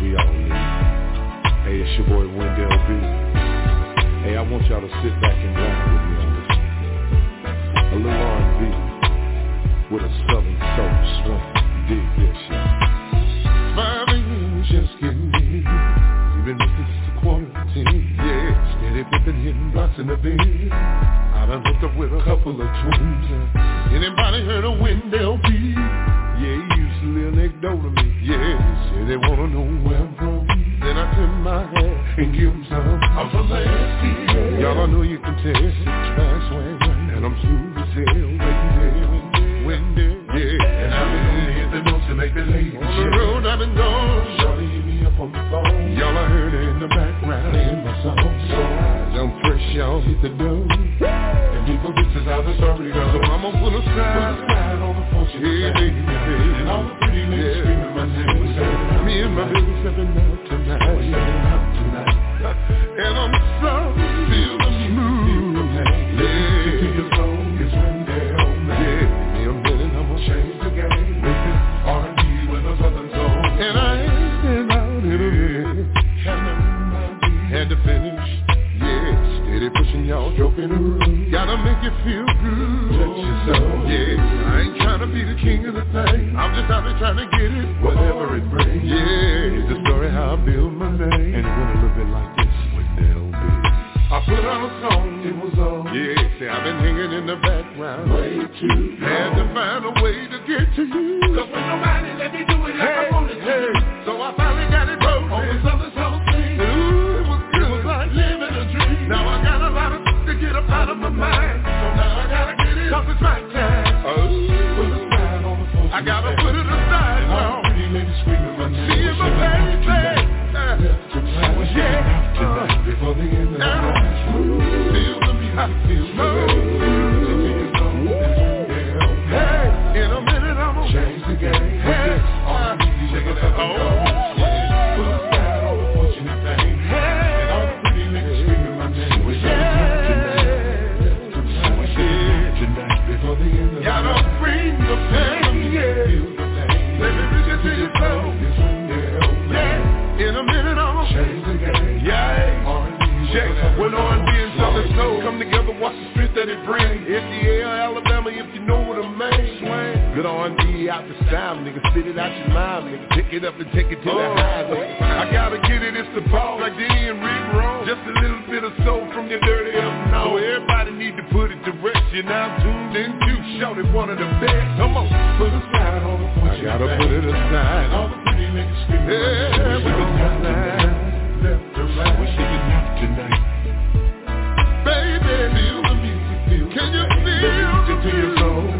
we all need. Hey, it's your boy Wendell B. Hey, I want y'all to sit back and ride with me on this. A little R&B with a southern soul swing. Dig this. Five years just getting me. Even if it's a quarantine, yeah. Steady flipping, hitting blocks in the bed. I done hooked up with a couple of twins. Anybody heard of Wendell B? Me. Yeah, say they wanna know where I'm from. Then I tip my hat and give them some. I'm from the STL. Y'all I know you can tell. Trash swing, and I'm smooth as hell. Wendell, Wendell, yeah. And I've been on hit the notes to make the ladies On the road I've been gone. Shorty hit me up on the phone. Y'all I heard it in the background y'all hit the door. And people, this is how the story goes. So I'ma put a sign on the phone. Yeah, baby, baby. And all the pretty ladies screaming my name. Me and my baby stepping out tonight. Stepping out tonight. And I'm so feel the smooth. Yeah. Pushing y'all, joking. Gotta make you feel good. Touch yourself. Yeah, I ain't trying to be the king of the thing. I'm just out there trying to get it, whatever it brings. Yeah, it's the story how I build my name. And it went a little bit like this with Del B. I put on a song, it was on. Yeah, see, I've been hanging in the background. Way too long. Had to find a way to get to you. Cause when nobody let me do it like hey, I wanted to. So I finally got it my mind. So now I gotta get it. Cause it's my time. Oh. Put a sign on the phone. I gotta put it aside now. See if baby say. Yeah. Tonight before the end of the night. Feel the music, feel the Hey, in a minute I'm gonna change the game. Hey. Oh. When R&B and Southern Soul come together, watch the strength that it brings. Indiana, Alabama, if you know what I mean. Swing. Good R&B out the style, nigga. Spit it out your mind, nigga. Pick it up and take it to the oh. high, nigga. I gotta get it, it's the ball, like Diddy and Rick Roll. Just a little bit of soul from your dirty up now. So everybody need to put it to rest. You're now tuned into shout it one of the best. Come on, put a sign on the. I gotta put it aside. All the pretty niggas screaming. Yeah, put it aside. Left to right. We're singing out tonight. Feel the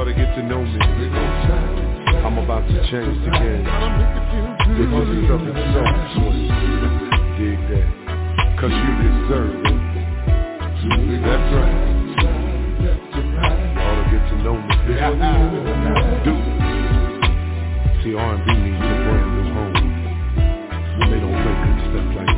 y'all to get to know me. I'm about to change the game. This is up in self Dig that. Cause you deserve it. That's right. Y'all to get to know me. Do See, R&B needs a brand new home. They don't make good stuff like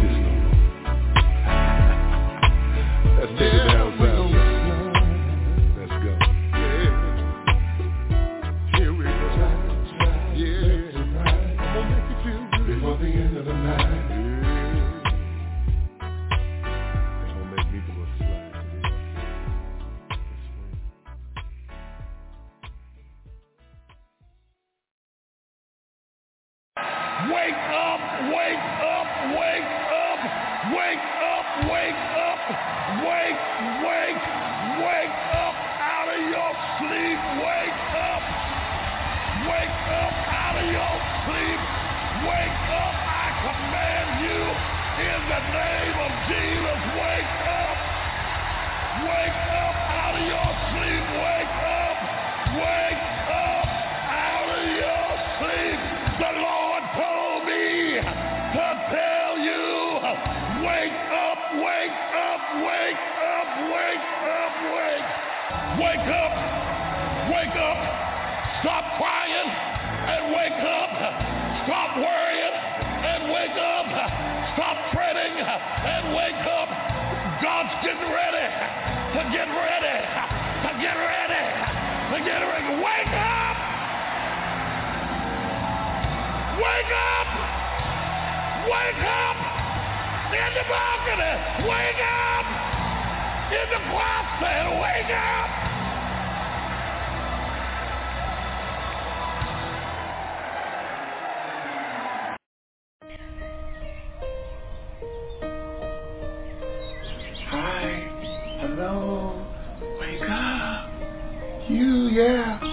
yeah.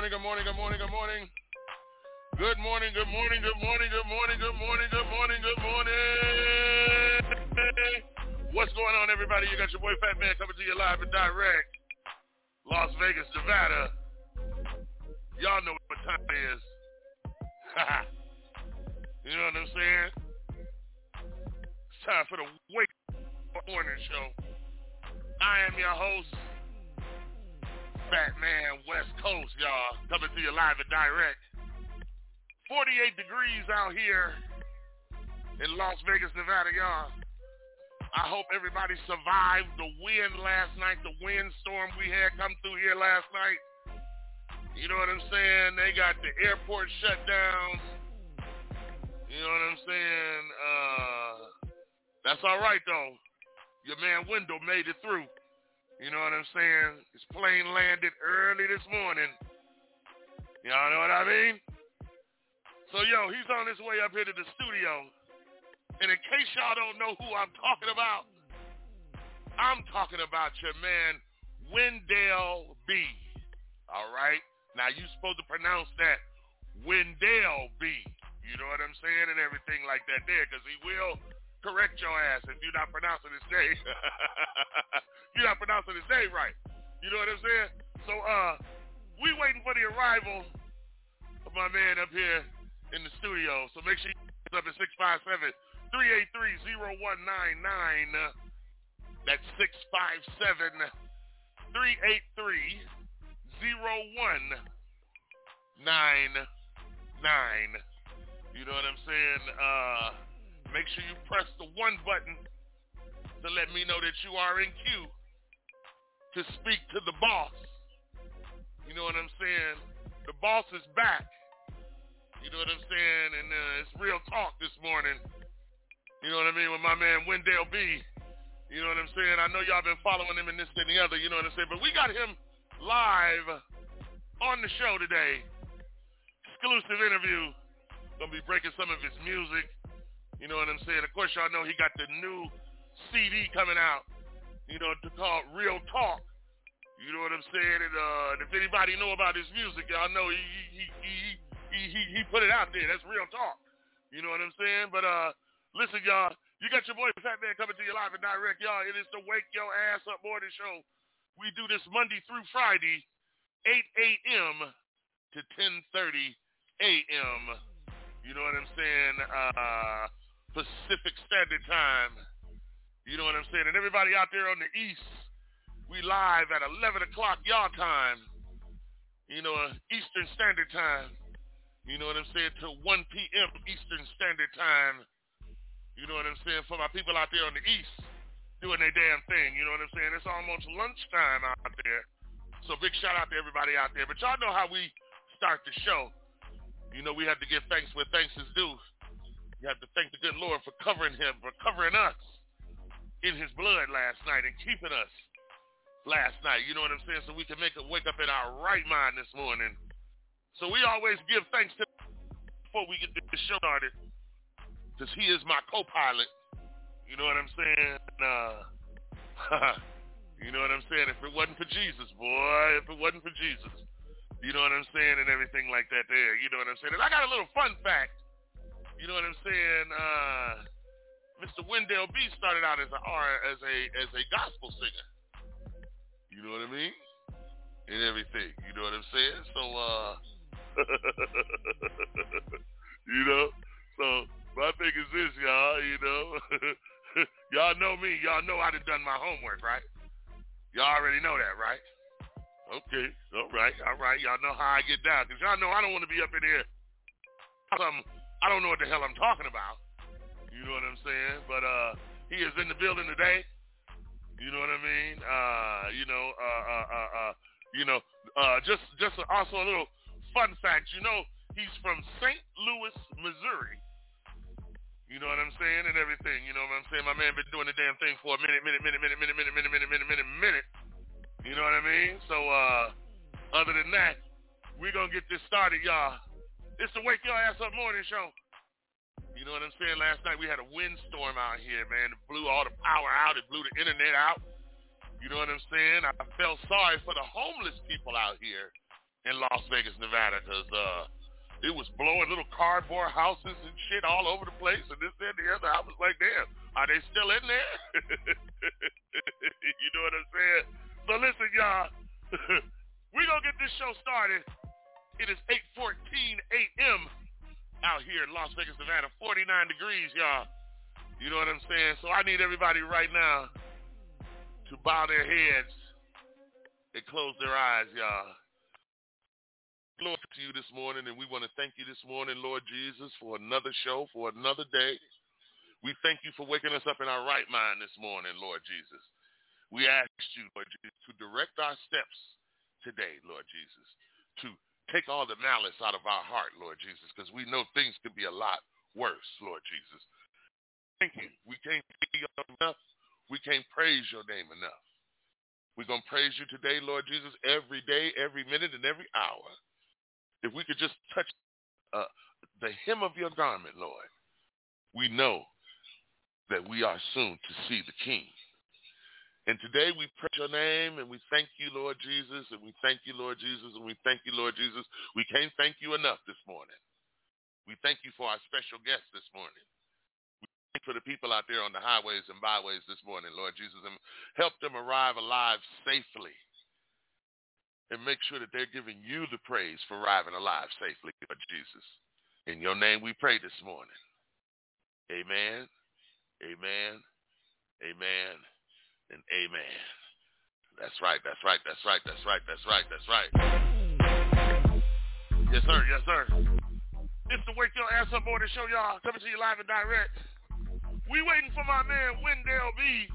morning, good morning, good morning, good morning. Good morning, good morning, good morning, good morning, good morning, good morning, good morning. What's going on, everybody? You got your boy Fat Man coming to you live and direct. Las Vegas, Nevada. Y'all know what time it is. you know what I'm saying? It's time for the Wake Morning Show. I am your host, Fat Man West Coast, y'all. Coming to you live and direct. 48 degrees out here in Las Vegas, Nevada, y'all. I hope everybody survived the wind last night, the windstorm we had come through here last night. You know what I'm saying? They got the airport shut down. You know what I'm saying? Uh, that's all right though. Your man Wendell made it through. You know what I'm saying? His plane landed early this morning. Y'all know what I mean? So yo, he's on his way up here to the studio. And in case y'all don't know who I'm talking about, I'm talking about your man Wendell B. All right? Now you're supposed to pronounce that Wendell B. You know what I'm saying? And everything like that there, because he will correct your ass if you're not pronouncing his name. you're not pronouncing his name right. You know what I'm saying? So uh we waiting for the arrival of my man up here in the studio. So make sure you up at 657 383-0199. That's 657-383-0199. You know what I'm saying? Uh, make sure you press the one button to let me know that you are in queue to speak to the boss. You know what I'm saying? The boss is back. You know what I'm saying? And uh, it's real talk this morning. You know what I mean? With my man Wendell B. You know what I'm saying? I know y'all been following him in this and the other, you know what I'm saying? But we got him live on the show today. Exclusive interview. Gonna be breaking some of his music. You know what I'm saying? Of course y'all know he got the new CD coming out. You know, to call Real Talk. You know what I'm saying? And uh, if anybody know about his music, y'all know he he he he he, he put it out there. That's real talk. You know what I'm saying? But uh Listen, y'all, you got your boy Fat Man coming to you live and direct, y'all. It is the Wake Your Ass Up Morning Show. We do this Monday through Friday, 8 a.m. to 10.30 a.m. You know what I'm saying? Uh, Pacific Standard Time. You know what I'm saying? And everybody out there on the East, we live at 11 o'clock y'all time. You know, uh, Eastern Standard Time. You know what I'm saying? To 1 p.m. Eastern Standard Time. You know what I'm saying? For my people out there on the east doing their damn thing. You know what I'm saying? It's almost lunchtime out there. So big shout out to everybody out there. But y'all know how we start the show. You know we have to give thanks where thanks is due. You have to thank the good Lord for covering him, for covering us in his blood last night and keeping us last night. You know what I'm saying? So we can make a wake up in our right mind this morning. So we always give thanks to before we get this show started because he is my co-pilot. You know what I'm saying? Uh, you know what I'm saying? If it wasn't for Jesus, boy, if it wasn't for Jesus, you know what I'm saying, and everything like that there. You know what I'm saying? And I got a little fun fact. You know what I'm saying? Uh, Mr. Wendell B started out as a as a as a gospel singer. You know what I mean? And everything. You know what I'm saying? So uh you know, so my thing is this, y'all, you know. y'all know me. Y'all know I done done my homework, right? Y'all already know that, right? Okay. All right. All right. Y'all know how I get down. Because y'all know I don't want to be up in here. Some, I don't know what the hell I'm talking about. You know what I'm saying? But uh, he is in the building today. You know what I mean? Uh, you know, uh, uh, uh, uh, you know, uh, just, just also a little fun fact. You know, he's from St. Louis, Missouri. You know what I'm saying? And everything. You know what I'm saying? My man been doing the damn thing for a minute, minute, minute, minute, minute, minute, minute, minute, minute, minute, minute. You know what I mean? So uh other than that, we're gonna get this started, y'all. It's the Wake Your Ass Up Morning Show. You know what I'm saying? Last night we had a windstorm out here, man. It blew all the power out. It blew the internet out. You know what I'm saying? I felt sorry for the homeless people out here in Las Vegas, Nevada, because uh, it was blowing little cardboard houses and shit all over the place and this and the other. I was like, damn, are they still in there? you know what I'm saying? So listen, y'all, we going to get this show started. It is 8.14 a.m. out here in Las Vegas, Nevada. 49 degrees, y'all. You know what I'm saying? So I need everybody right now to bow their heads and close their eyes, y'all. Lord, to you this morning, and we want to thank you this morning, Lord Jesus, for another show, for another day. We thank you for waking us up in our right mind this morning, Lord Jesus. We ask you, Lord Jesus, to direct our steps today, Lord Jesus, to take all the malice out of our heart, Lord Jesus, because we know things could be a lot worse, Lord Jesus. Thank you. We can't you enough. We can't praise your name enough. We're going to praise you today, Lord Jesus, every day, every minute, and every hour if we could just touch uh, the hem of your garment, Lord, we know that we are soon to see the King. And today we praise your name and we thank you, Lord Jesus, and we thank you, Lord Jesus, and we thank you, Lord Jesus. We can't thank you enough this morning. We thank you for our special guest this morning. We thank you for the people out there on the highways and byways this morning, Lord Jesus, and help them arrive alive safely and make sure that they're giving you the praise for arriving alive safely, Lord Jesus. In your name we pray this morning. Amen, amen, amen, and amen. That's right, that's right, that's right, that's right, that's right, that's right. Yes, sir, yes, sir. It's the Wake Your Ass Up Morning Show, y'all. Coming to you live and direct. We waiting for my man, Wendell B.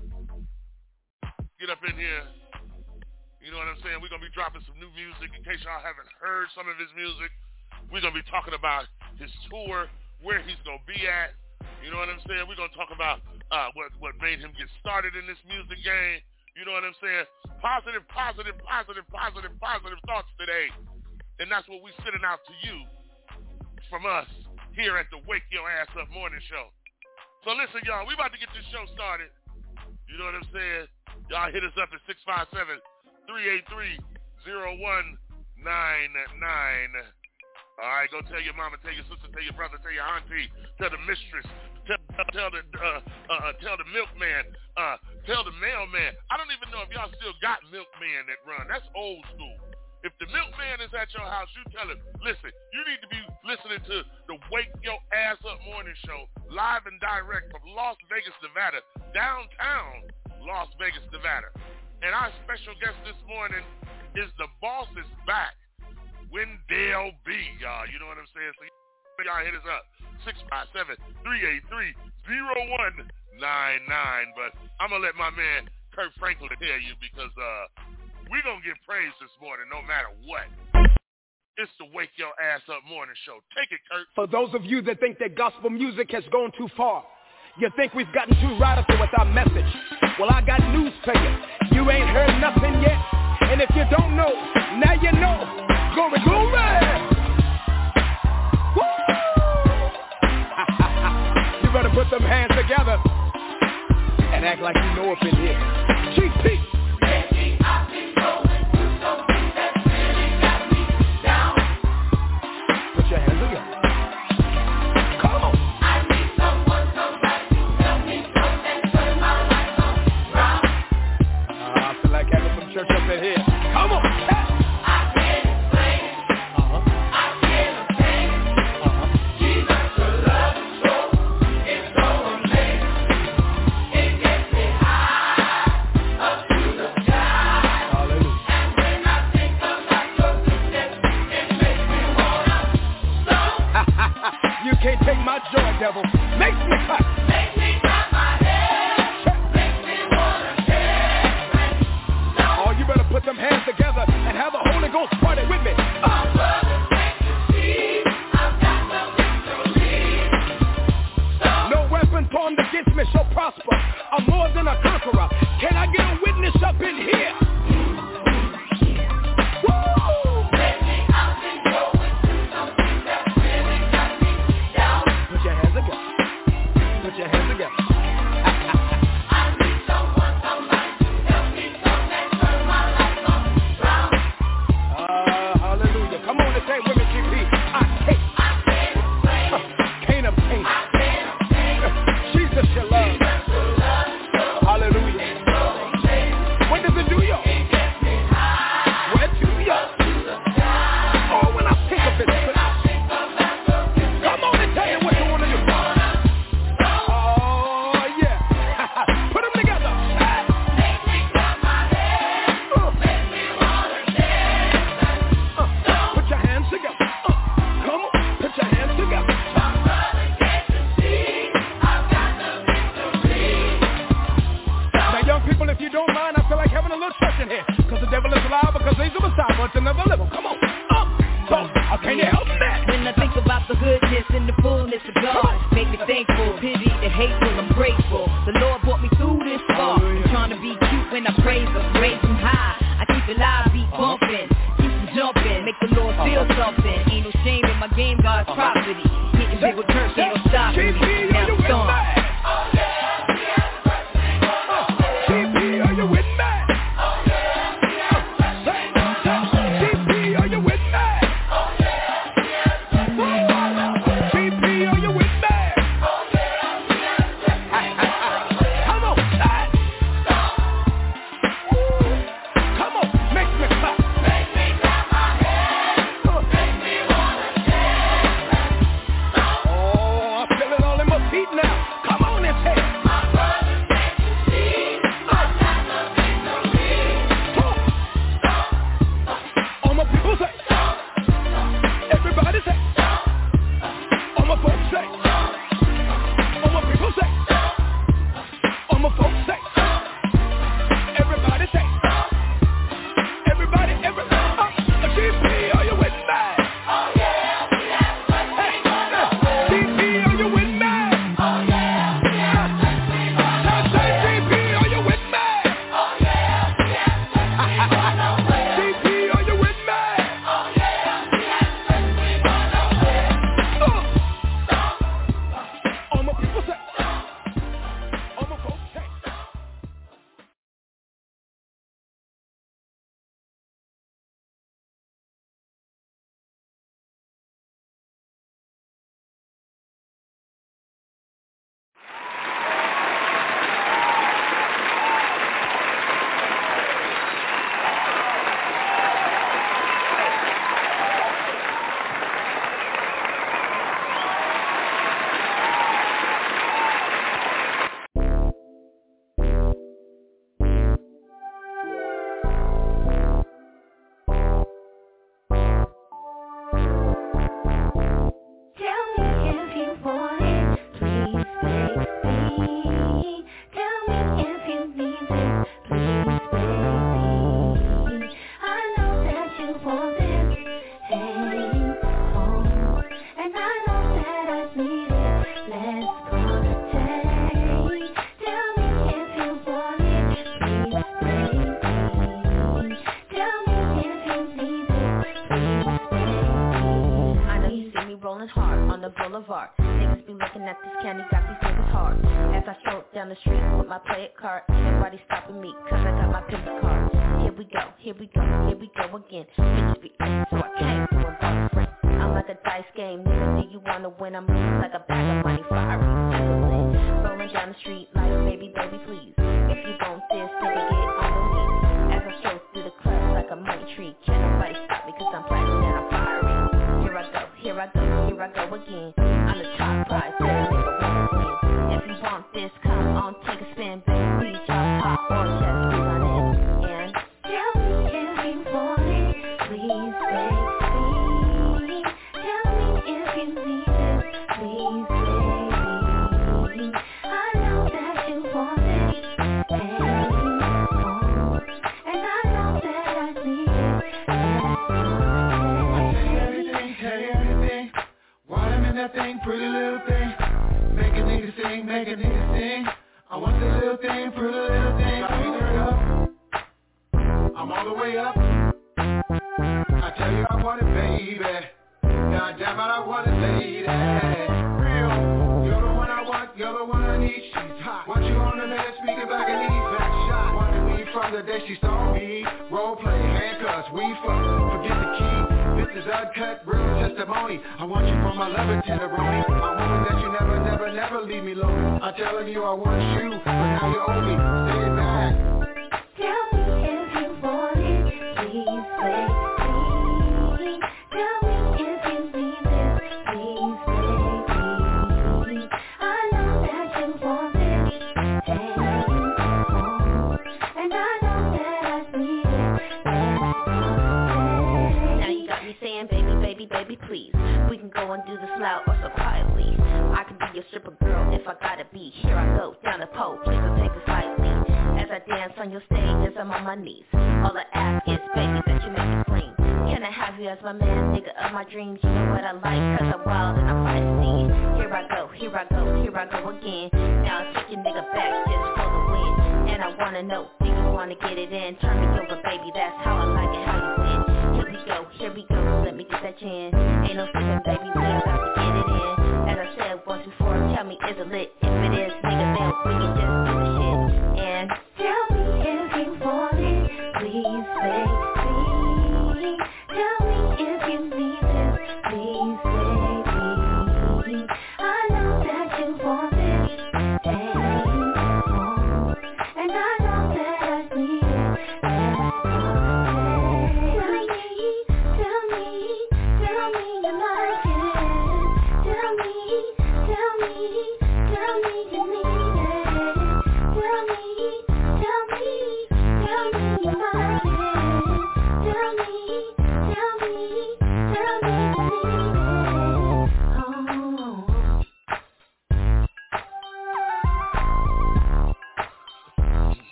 Get up in here. You know what I'm saying? We're going to be dropping some new music. In case y'all haven't heard some of his music, we're going to be talking about his tour, where he's going to be at. You know what I'm saying? We're going to talk about uh, what, what made him get started in this music game. You know what I'm saying? Positive, positive, positive, positive, positive thoughts today. And that's what we're sending out to you from us here at the Wake Your Ass Up Morning Show. So listen, y'all, we about to get this show started. You know what I'm saying? Y'all hit us up at 657 383-0199. All right, go tell your mama, tell your sister, tell your brother, tell your auntie, tell the mistress, tell, tell the uh, uh, tell the milkman, uh, tell the mailman. I don't even know if y'all still got milkman that run. That's old school. If the milkman is at your house, you tell him, listen, you need to be listening to the Wake Your Ass Up Morning Show live and direct from Las Vegas, Nevada, downtown Las Vegas, Nevada. And our special guest this morning is the boss is back, Wendell B. Y'all, you know what I'm saying? So y'all hit us up, 657-383-0199. But I'm going to let my man Kirk Franklin tell you because uh, we're going to get praise this morning no matter what. It's the Wake Your Ass Up Morning Show. Take it, Kurt. For those of you that think that gospel music has gone too far, you think we've gotten too radical with our message? Well, I got news for you. You ain't heard nothing yet. And if you don't know, now you know. Glory, glory! Put them hands together and act like you know up in here. GP! Put dreams, you know sing. I like, cause I'm wild and I'm telling you I go, here I go, here I go again.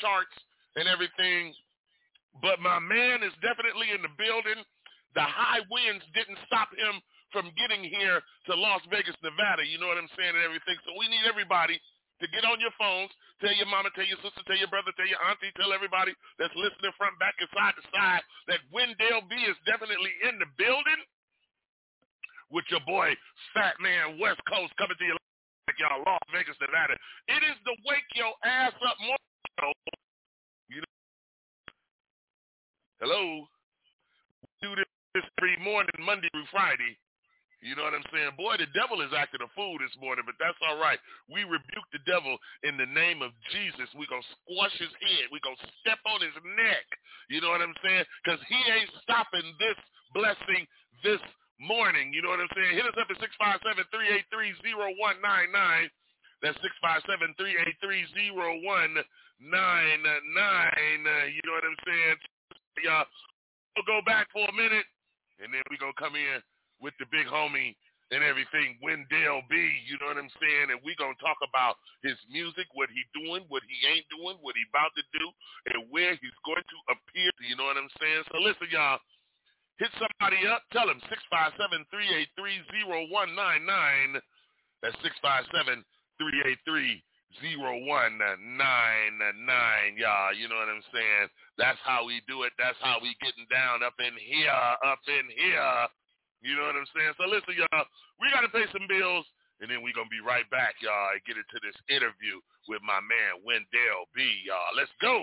Charts and everything. But my man is definitely in the building. The high winds didn't stop him from getting here to Las Vegas, Nevada. You know what I'm saying and everything. So we need everybody to get on your phones, tell your mama, tell your sister, tell your brother, tell your auntie, tell everybody that's listening front, back, and side to side that Wendell B is definitely in the building with your boy Fat Man West Coast coming to you like y'all Las Vegas, Nevada. It is the Wake Your Ass Up morning show. You know, hello. We do this every morning, Monday through Friday. You know what I'm saying? Boy, the devil is acting a fool this morning, but that's all right. We rebuke the devil in the name of Jesus. we going to squash his head. we going to step on his neck. You know what I'm saying? Because he ain't stopping this blessing this morning. You know what I'm saying? Hit us up at 657-383-0199. That's 657-383-0199. Uh, uh, you know what I'm saying? Y'all, we'll go back for a minute, and then we to come in with the big homie and everything, Wendell B, you know what I'm saying? And we to talk about his music, what he doing, what he ain't doing, what he about to do, and where he's going to appear, you know what I'm saying? So listen, y'all, hit somebody up, tell them 657-383-0199. That's 657-383-0199, y'all, you know what I'm saying? That's how we do it. That's how we getting down up in here, up in here. You know what I'm saying? So listen, y'all, we got to pay some bills, and then going to be right back, y'all, and get into this interview with my man, Wendell B, y'all. Let's go.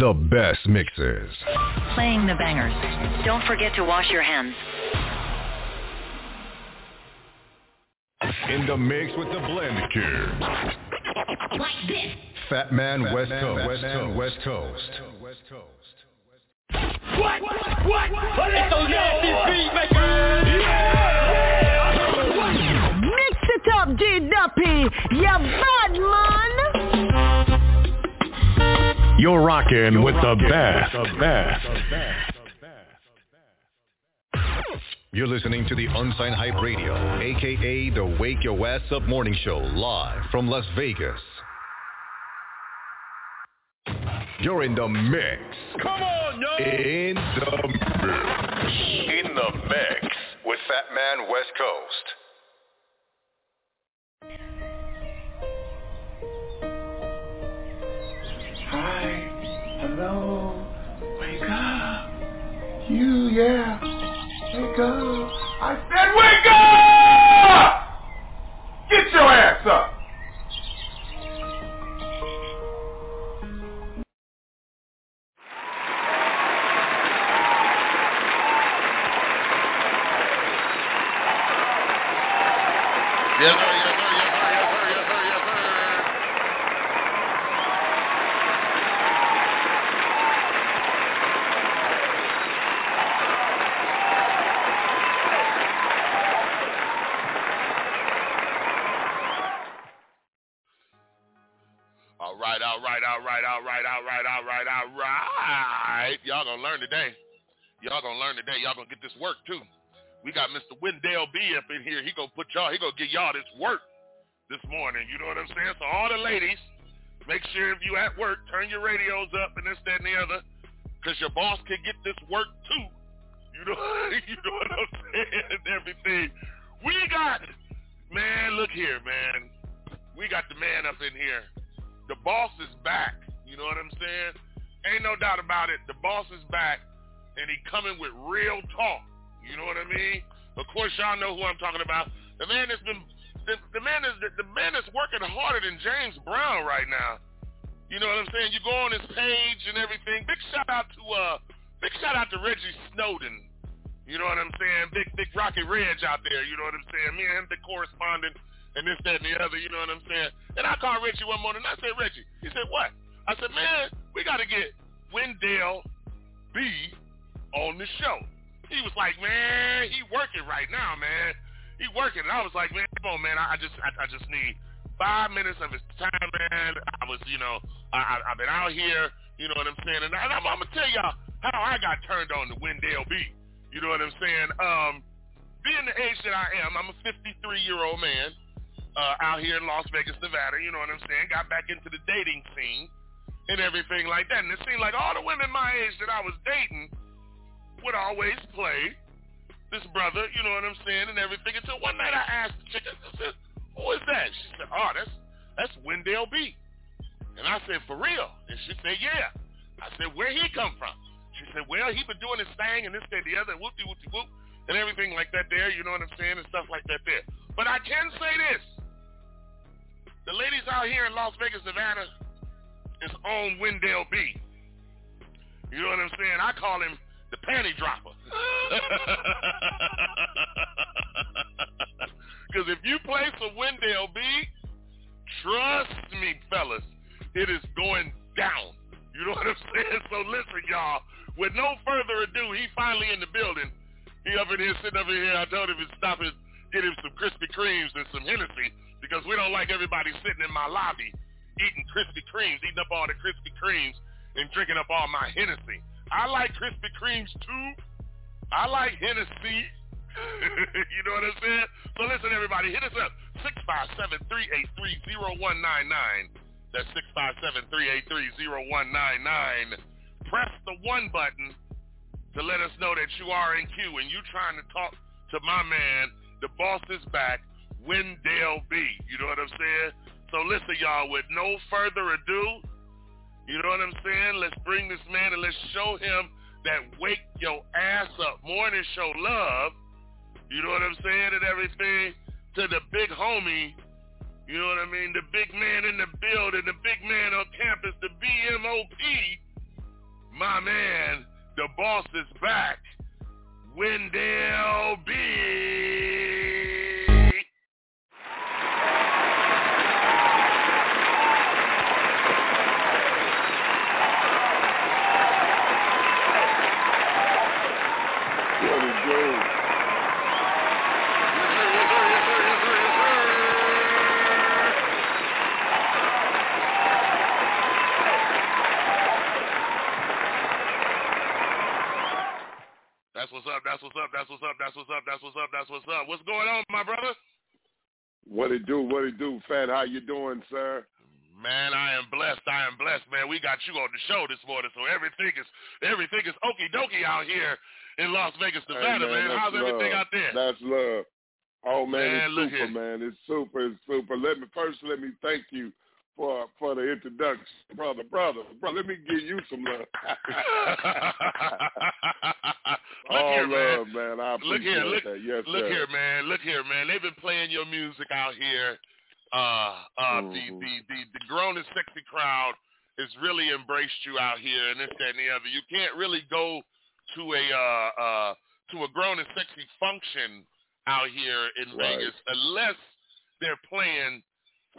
The best mixers. Playing the bangers. Don't forget to wash your hands. In the mix with the blend kid. Like this. Fat Man Fat West Man Coast. West Coast. West Coast. What? What? It's those nasty beat makers! Mix it up, G-Duppy. You bad man. You're rocking with the best. The best. You're listening to the Unsigned Hype Radio, aka the Wake Your Ass Up Morning Show, live from Las Vegas. You're in the mix. Come on, yo! In the mix. In the mix with Fat Man West Coast. Hi, hello, wake up. You, yeah, wake up. I said wake up! Get your ass up. This work too. We got Mr. Wendell B up in here. He gonna put y'all. He gonna get y'all this work this morning. You know what I'm saying? So all the ladies, make sure if you at work, turn your radios up and this, that, and the other, cause your boss can get this work too. You know, you know what I'm saying? And everything. We got, man. Look here, man. We got the man up in here. The boss is back. You know what I'm saying? Ain't no doubt about it. The boss is back, and he coming with real talk. You know what I mean? Of course, y'all know who I'm talking about. The man has been, the, the man is, the, the man is working harder than James Brown right now. You know what I'm saying? You go on his page and everything. Big shout out to, uh, big shout out to Reggie Snowden. You know what I'm saying? Big, big Rocky Reg out there. You know what I'm saying? Me and him, the correspondent and this, that, and the other, you know what I'm saying? And I called Reggie one morning, and I said, Reggie, he said, what? I said, man, we got to get Wendell B on the show. He was like, man, he working right now, man. He working. And I was like, man, come on, man, I, just I, I just need five minutes of his time, man. I was, you know, I, I, I've been out here, you know what I'm saying? And, I, and I'm, I'm going to tell y'all how I got turned on to Wendell B. You know what I'm saying? Um, being the age that I am, I'm a 53-year-old man uh, out here in Las Vegas, Nevada. You know what I'm saying? Got back into the dating scene and everything like that. And it seemed like all the women my age that I was dating would always play this brother, you know what I'm saying, and everything. Until one night I asked the chick, I said, who is that? She said, oh, that's, that's Wendell B. And I said, for real? And she said, yeah. I said, where he come from? She said, well, he been doing his thing and this, that, the other, whoopty, whoopty, whoop, and everything like that there, you know what I'm saying, and stuff like that there. But I can say this. The ladies out here in Las Vegas, Nevada, is on Wendell B. You know what I'm saying? I call him the panty dropper. Because if you play for Wendell B, trust me, fellas, it is going down. You know what I'm saying? So listen, y'all. With no further ado, he finally in the building. He up in here, sitting over here. I told him to stop and get him some Krispy Kremes and some Hennessy because we don't like everybody sitting in my lobby eating Krispy Kremes, eating up all the Krispy Kremes and drinking up all my Hennessy. I like Krispy Kremes too. I like Hennessy. you know what I'm saying? So listen, everybody, hit us up. 657-383-0199. That's 657-383-0199. Press the one button to let us know that you are in queue and you trying to talk to my man, the boss is back, Wendell B. You know what I'm saying? So listen, y'all, with no further ado, you know what I'm saying? Let's bring this man and let's show him that wake your ass up morning show love. You know what I'm saying? And everything to the big homie. You know what I mean? The big man in the building, the big man on campus, the BMOP. My man, the boss is back. Wendell B. what's up. That's what's up. That's what's up. That's what's up. That's what's up. That's what's up. What's going on, my brother? What it do? What it do, Fat? How you doing, sir? Man, I am blessed. I am blessed, man. We got you on the show this morning, so everything is everything is okie dokie out here in Las Vegas, Nevada, Hey, man. that's How's everything love. out there? That's love. Oh man, Man, it's look super, here. man. It's super, it's super. Let me first let me thank you for for the introduction, brother, brother, brother. Let me give you some love. Look All here, man. love, man. I Look here, look, that. Yes, look sir. here, man. Look here, man. They've been playing your music out here. Uh, uh, the, Mhm. the the the grown and sexy crowd has really embraced you out here, and this, that, and the other. You can't really go to a uh, uh, to a grown and sexy function out here in Right. Vegas unless they're playing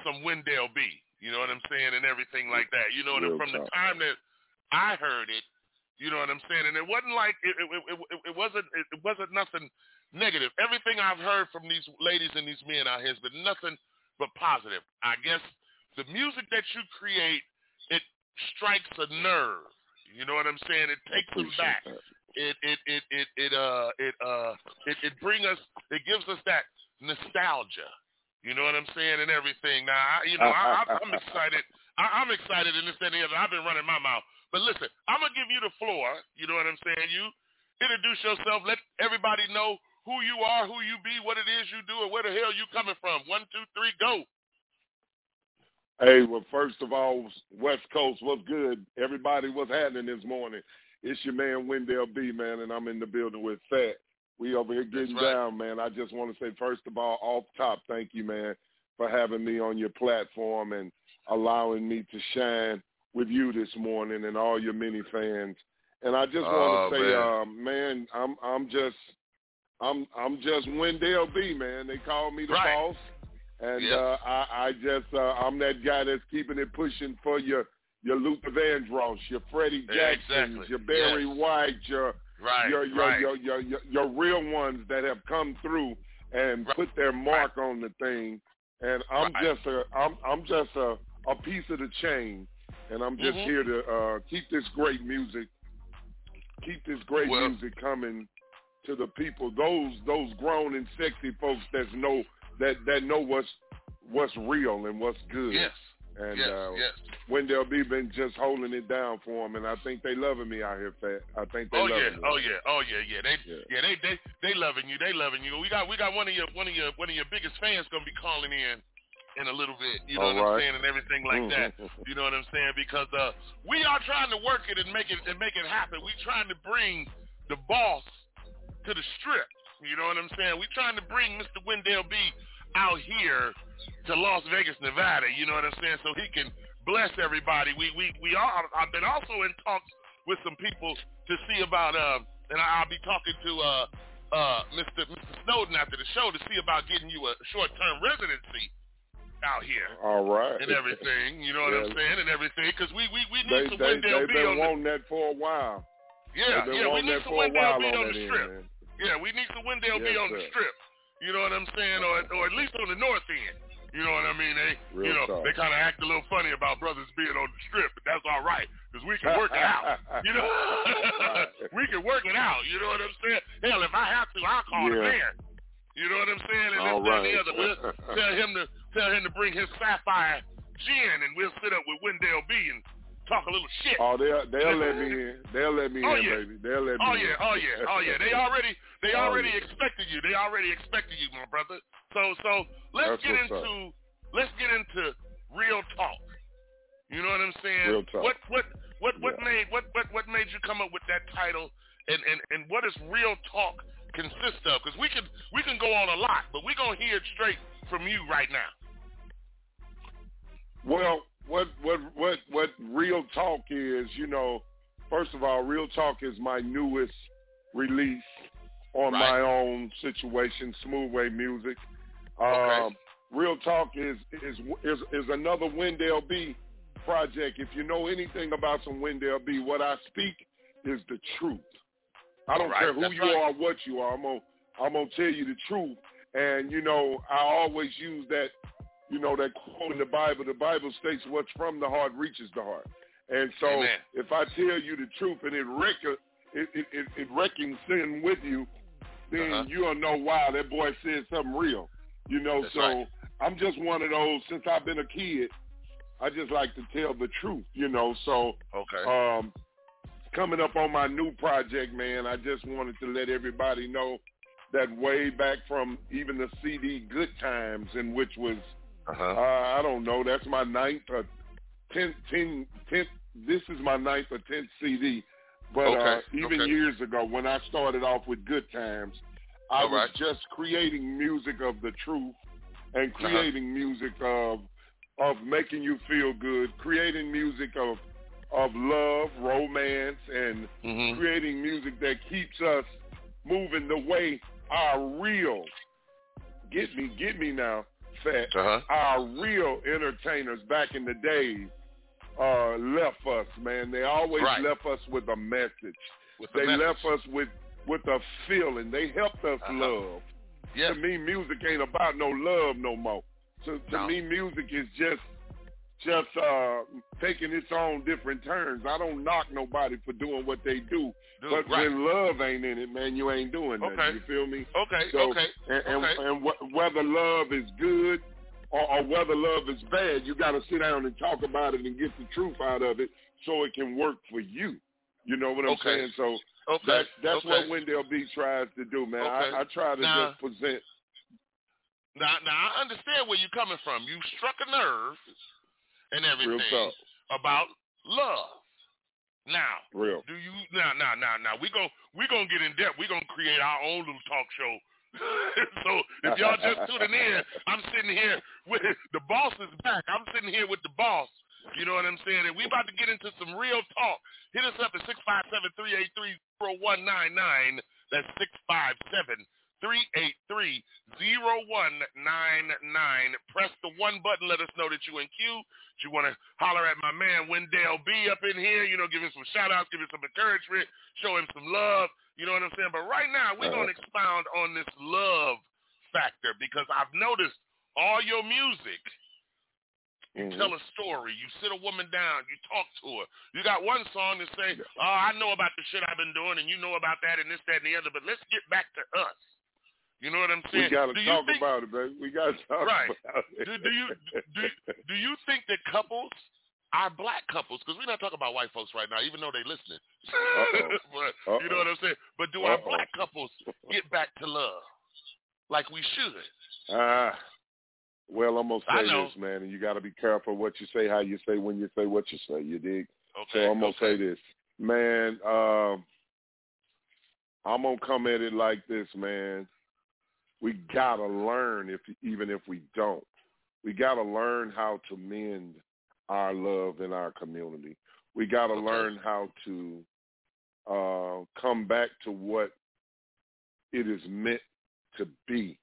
some Wendell B. You know what I'm saying, and everything like that. You know, and from the time that I heard it, you know what I'm saying, and it wasn't like it it, it, it, wasn't it, wasn't nothing negative. Everything I've heard from these ladies and these men out here has been nothing but positive. I guess the music that you create, it strikes a nerve. You know what I'm saying? It takes them back. It it it it it uh it uh it it bring us it gives us that nostalgia. You know what I'm saying and everything. Now I, you know ah, I, ah, I'm ah, excited. I, I'm excited in this and the other. I've been running my mouth, but listen, I'm gonna give you the floor. You know what I'm saying? You introduce yourself. Let everybody know who you are, who you be, what it is you do, and where the hell you coming from. One, two, three, go. Hey, well, first of all, West Coast, what's good? Everybody, what's happening this morning? It's your man Wendell B, man, and I'm in the building with Fat. We over here getting right. down, man. I just want to say, first of all, off top, thank you, man, for having me on your platform and allowing me to shine with you this morning and all your many fans. And I just Oh, want to say, man. uh, man, I'm I'm just I'm I'm just Wendell B, man. They call me the Right. boss. And Yes. uh, I, I just uh, I'm that guy that's keeping it pushing for your your Luther Vandross, your Freddie Jacksons, Exactly. your Barry Yes. White, your Right, your your, right. your your your your real ones that have come through and put their mark on the thing. And I'm Right. just a I'm I'm just a a piece of the chain, and I'm just Mhm. here to uh, keep this great music, keep this great Well- music coming to the people. Those those grown and sexy folks that know that that know what's what's real and what's good. Yes. And yes. uh, yes. Wendell B been just holding it down for them, and I think they loving me out here, Fat. I think they Oh loving yeah, me. oh yeah, oh yeah, yeah. They Yeah. yeah, they they they loving you. They loving you. We got we got one of your one of your one of your biggest fans gonna be calling in in a little bit. You know All what I'm saying and everything like that. Mhm. You know what I'm saying because uh we are trying to work it and make it and make it happen. We trying to bring the boss to the strip. You know what I'm saying? We trying to bring Mr. Wendell B out here to Las Vegas, Nevada. You know what I'm saying? So he can bless everybody. We we we are. I've been also in talks with some people to see about uh, and I'll be talking to uh uh Mr. Mr. Snowden after the show to see about getting you a short term residency out here All right. and everything. You know what I'm saying and everything because we we we need They some they Wendell they've been on the wanting that for a while. yeah, yeah, we need some Wendell while B on the end, strip. man. Yeah, we need some Wendell B Yes, on the strip. You know what I'm saying, or or at least on the north end. You know what I mean? They, Real you know, talk. they kind of act a little funny about brothers being on the strip, but that's all right because we can work it out. You know, we can work it out. You know what I'm saying? Hell, if I have to, I'll call the Yeah. man. You know what I'm saying? And All this, and the other. Tell him to tell him to bring his sapphire gin, and we'll sit up with Wendell B and talk a little shit. Oh, they'll they'll let me in. They'll let me Oh, in, yeah. baby. They'll let me in. Oh in. yeah, oh yeah, oh yeah. They already they Oh, already yeah. expected you. They already expected you, my brother. So so let's That's get what's up. into let's get into real talk. You know what I'm saying? Real talk. What what what what Yeah. made what what what made you come up with that title and and and what does real talk consist of? Because we can we can go on a lot, but we're gonna hear it straight from you right now. Well, what what what what real talk is, you know, first of all, real talk is my newest release on Right. my own situation, Smooth Way Music. Okay. Um, real talk is is is is another Wendell B project. If you know anything about some Wendell B, what I speak is the truth. I don't Right, care who that's you right. are, what you are. I'm gonna I'm gonna tell you the truth. And you know, I always use that you know, that quote in the Bible, the Bible states what's from the heart reaches the heart. And so Amen. if I tell you the truth and it wreck it, it, it, it wrecking sin with you, then Uh-huh. you'll know why that boy said something real. You know, That's so right. I'm just one of those, since I've been a kid, I just like to tell the truth, you know. So Okay. um, coming up on my new project, man, I just wanted to let everybody know that way back from even the CD Good Times, in which was Uh-huh. uh, I don't know. That's my ninth or tenth, ten, tenth. This is my ninth or tenth CD. But uh, even okay. years ago, when I started off with Good Times, I All was right. just creating music of the truth and Uh-huh. creating music of of making you feel good, creating music of of love, romance, and Mhm. creating music that keeps us moving the way our real get me, get me now Uh-huh. our real entertainers back in the days uh, left us, man. They always right. left us with a message. With they message. left us with with a feeling. They helped us uh-huh. love. Yes. To me, music ain't about no love no more. To, to no. me, music is just just uh taking its own different turns. I don't knock nobody for doing what they do, Dude, but right. when love ain't in it, man, you ain't doing nothing. Okay. You feel me? Okay, So, okay, and, and, okay. and wh- whether love is good or, or whether love is bad, you got to sit down and talk about it and get the truth out of it so it can work for you. You know what I'm Okay. saying? So Okay. that's that's okay. what Wendell B tries to do, man. Okay. I, I try to Now- just present. Now, now I understand where you're coming from. You struck a nerve and everything about love. Now, Real. do you now now now now we gon' we gonna get in depth. We gonna create our own little talk show. so if y'all just tuning in, I'm sitting here with the boss is back. I'm sitting here with the boss. You know what I'm saying? And we about to get into some real talk. Hit us up at six five seven three eight three zero one nine nine. That's six five seven three eight three zero one nine nine. Press the one button. Let us know that you in queue. Do You want to holler at my man Wendell B up in here. You know, give him some shout outs, give him some encouragement, show him some love. You know what I'm saying? But right now, we're going to expound on this love factor because I've noticed all your music. You Mhm. tell a story. You sit a woman down. You talk to her. You got one song to say, "Oh, I know about the shit I've been doing, and you know about that, and this, that, and the other." But let's get back to us. You know what I'm saying? We got to Do talk think- about it, baby. We got to talk Right. about it. do, do you do, do you think that couples are black couples? Because we're not talking about white folks right now, even though they listening. but you know what I'm saying? But do our Uh-oh. black couples get back to love like we should? Ah, well, I'm gonna say this, man, and you got to be careful what you say, how you say, when you say what you say. You dig? Okay. So I'm gonna okay. say this, man. Um, I'm gonna come at it like this, man. We gotta learn, if even if we don't, we gotta learn how to mend our love in our community. We gotta Okay. learn how to uh, come back to what it is meant to be,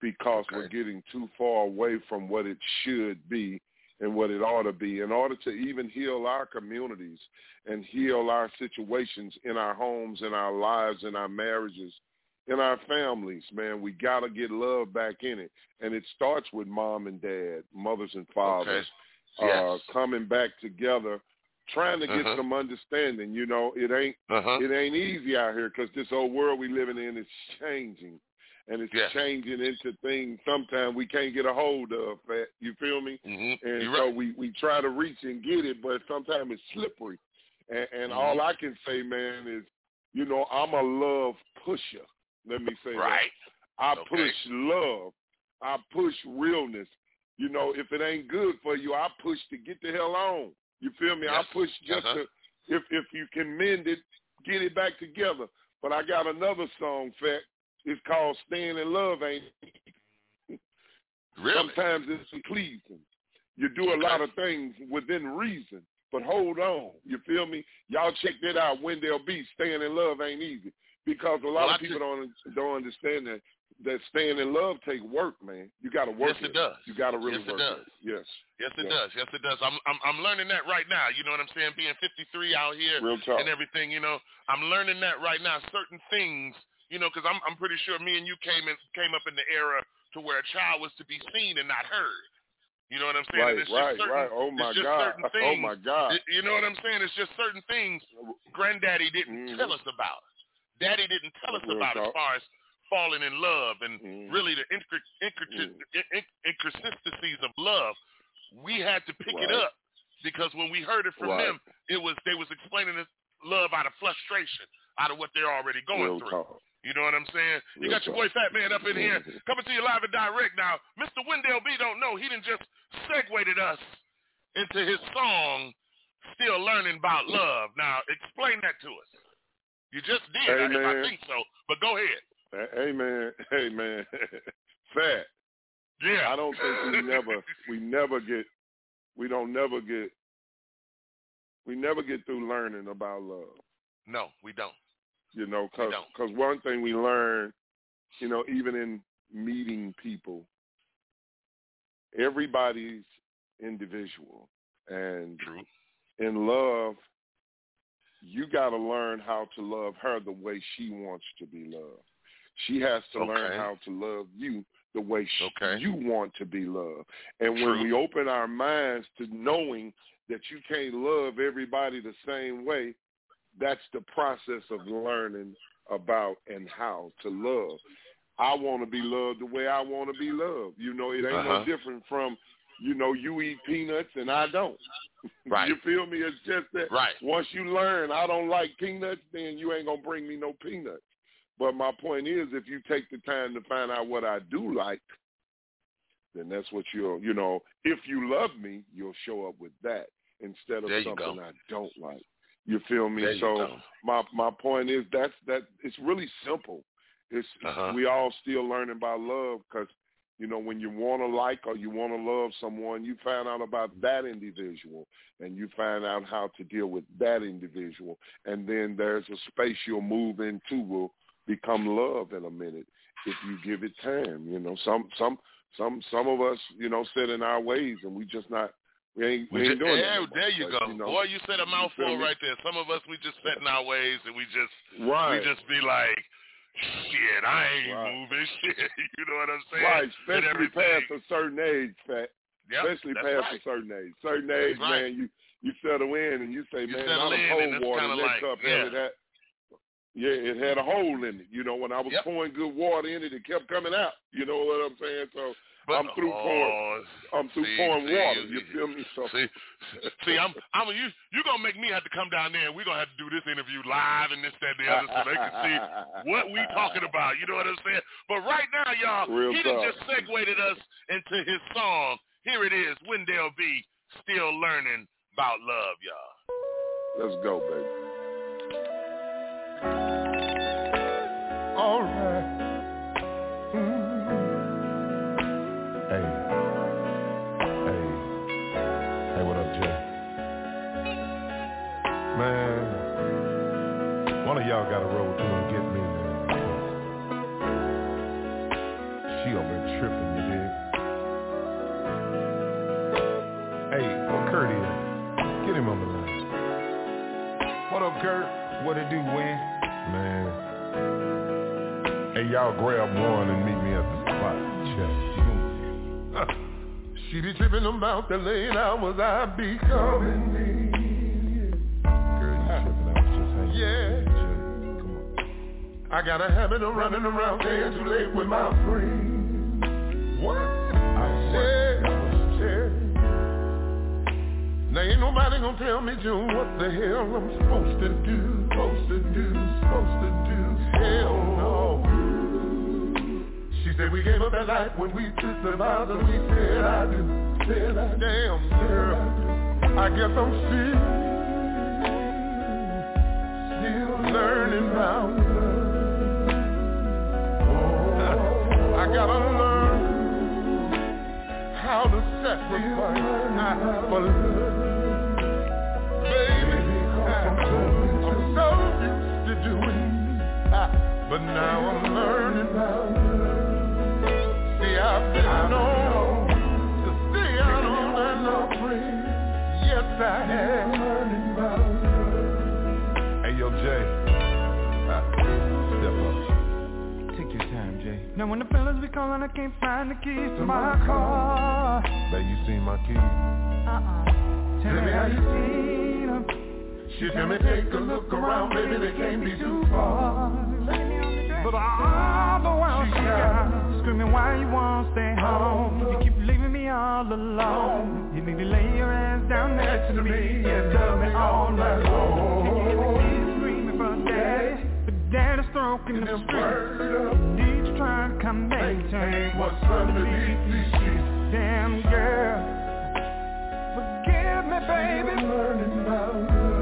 because we're getting too far away from what it should be and what it ought to be in order to even heal our communities and heal our situations in our homes, in our lives, in our marriages, in our families, man. We got to get love back in it. And it starts with mom and dad, mothers and fathers, Okay. uh, coming back together, trying to get Uh-huh. some understanding. You know, it ain't Uh-huh. it ain't easy out here because this old world we living in is changing, and it's Yes. changing into things sometimes we can't get a hold of. You feel me? Mm-hmm. And You're so right. we we try to reach and get it, but sometimes it's slippery. And, and Mhm. all I can say, man, is you know I'm a love pusher. Let me say Right. that. I Okay. push love. I push realness. You know, if it ain't good for you, I push to get the hell on. You feel me? Yes. I push just Uh-huh. to if if you can mend it, get it back together. But I got another song, Fat. It's called "Staying in Love." Ain't Really? sometimes it's pleasing. You do a lot of things within reason, but hold on. You feel me? Y'all check that out. Wendell B. Staying in love ain't easy because a lot Well, of people don't don't understand that that staying in love take work, man. You got to work. Yes, it does. You got to really Yes, it work. does. Yes. Yes, it Yeah. does. Yes, it does. I'm I'm I'm learning that right now. You know what I'm saying? Being 53 out here and everything. You know, I'm learning that right now. Certain things, you know, because I'm I'm pretty sure me and you came in came up in the era to where a child was to be seen and not heard. You know what I'm saying? Right, it's right, certain, right. Oh my God. certain Oh my God. You know what I'm saying? It's just certain things Granddaddy didn't Mhm. tell us about. Daddy didn't tell us about as far as falling in love and Mhm. really the inc- inconsistencies of love. We had to pick it up because when we heard it from Right. them, it was they was explaining this love out of frustration, out of what they're already going Real through. talk. You know what I'm saying? You got your boy Fat Man up in here Mhm. coming to you live and direct now. Mr. Wendell B don't know. He didn't just segued us into his song, Still Learning About Love. Now, explain that to us. You just did, Hey, I, I think so. But go ahead. Hey man, hey man, fat. Yeah. I don't think we never, we never get, we don't never get, we never get through learning about love. No, we don't. You know, cause, don't. 'cause one thing we learn, you know, even in meeting people, everybody's individual, and True. in love, you got to learn how to love her the way she wants to be loved. She has to Okay. learn how to love you the way she, Okay. you want to be loved. And True. when we open our minds to knowing that you can't love everybody the same way, that's the process of learning about and how to love. I want to be loved the way I want to be loved. You know, it ain't Uh-huh. no different from, you know, you eat peanuts and I don't. Right. you feel me? It's just that Right. once you learn I don't like peanuts, then you ain't gonna bring me no peanuts. But my point is, if you take the time to find out what I do like, then that's what you'll, you know, if you love me, you'll show up with that instead of something go. I don't like. You feel me? You so go. my my point is that's that it's really simple. It's Uh-huh. we all still learning about love because you know when you want to like or you want to love someone, you find out about that individual and you find out how to deal with that individual, and then there's a space you'll move into will become love in a minute if you give it time. You know, some some some some of us you know sit in our ways and we just not we ain't we, ain't doing yeah, that. there you But, go. know, Boy, you said a mouthful right there. Some of us we just set in our ways and we just Right. we just be like, shit, I ain't Right. moving shit. you know what I'm saying? Right, especially past a certain age, fat. Yep, especially past right. a certain age. Certain age, right. man, you you settle in and you say, You man, settle I in, done and cold water kinda and that like, cup yeah. had it had yeah, it had a hole in it. You know, when I was Yep. pouring good water in it, it kept coming out. You know what I'm saying? So I'm through oh, pouring. I'm through see, pouring see, water. you- You feel me? So See, see, I'm, I'm, you, you gonna make me have to come down there, and we're gonna have to do this interview live and this, that, and the other, so they can see what we talking about. You know what I'm saying? But right now, y'all, Real he done talk. just segued us into his song. Here it is, Wendell B. Still learning about love, y'all. let's go, baby. All right. Y'all gotta roll through and get me, man. She over there tripping, you dig? Hey, where Kurt? Get him on the line. What up, Kurt? What it do, Win? Man. Hey, y'all grab one and meet me at the spot. Check. She be tripping about the late hours I be coming in. I got a habit of running around staying too late with my friends. What? I Yeah, yeah. Now ain't nobody gonna tell me, June, what the hell I'm supposed to do, supposed to do, supposed to do. Hell no. She said we gave up that life when we kissed the vows and we said I do, said I Damn, girl, I guess I'm still, still learning about I gotta learn how to sacrifice for love. Baby, I'm so used to doing but now I'm learning See, I've been known to stay out on that train. Yes, I have. Now when the fellas be calling, I can't find the keys to my car. Babe, you seen my keys? Uh-uh. Tell me how you seen them. She tell me take a look around, baby, they can't be too far. But all the while she got screaming, why you won't stay oh. home? You keep leaving me all alone. You need to lay your ass down next to me and tell me all night long. He's screaming for daddy, but daddy's stroking the street. To come maintain what's underneath these sheets. Damn girl, forgive me, baby.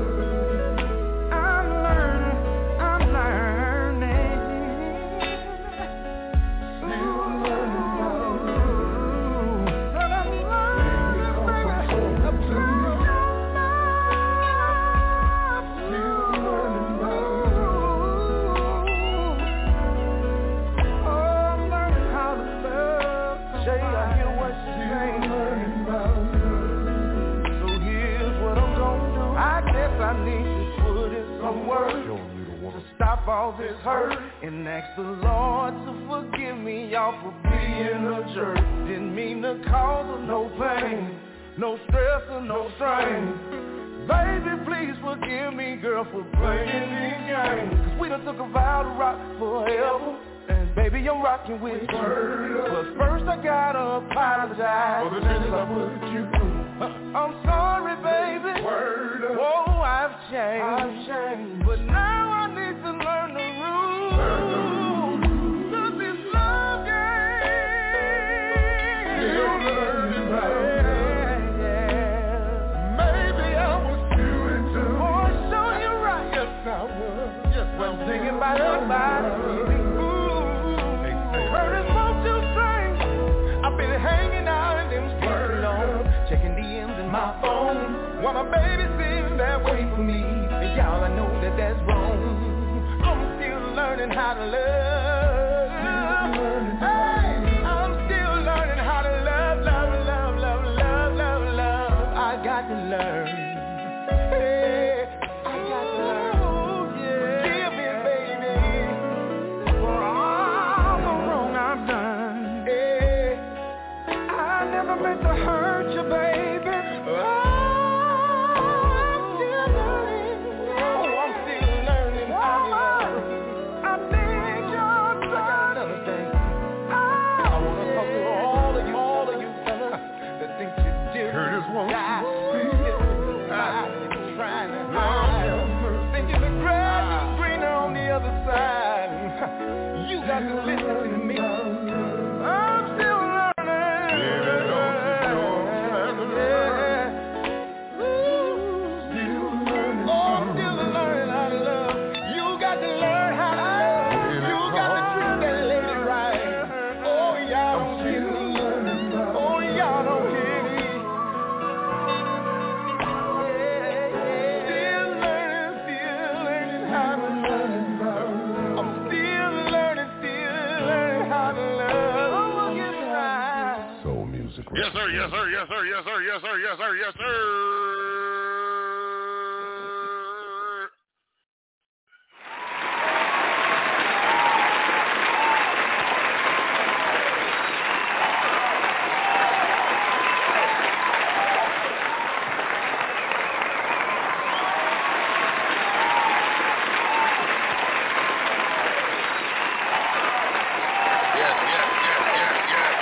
stop all this hurt and ask the Lord to forgive me y'all for being a jerk. Didn't mean to cause no pain, no stress or no strain. Baby, please forgive me, girl, for playing this game. Cause we done took a vow to rock forever. Baby, I'm rocking with you. But first I gotta apologize for the things I put you through. I'm sorry, baby. Whoa, I've changed. I've changed. But now I need to learn the rules. Cause this love game. Maybe I was doing too. So you're right. Yes, I was. Yes, well, I'm thinking about everybody. While my baby's sitting there waiting for me. And y'all, I know that that's wrong. I'm still learning how to love. Sir. Yes, sir. Yes, yes, yes, yes,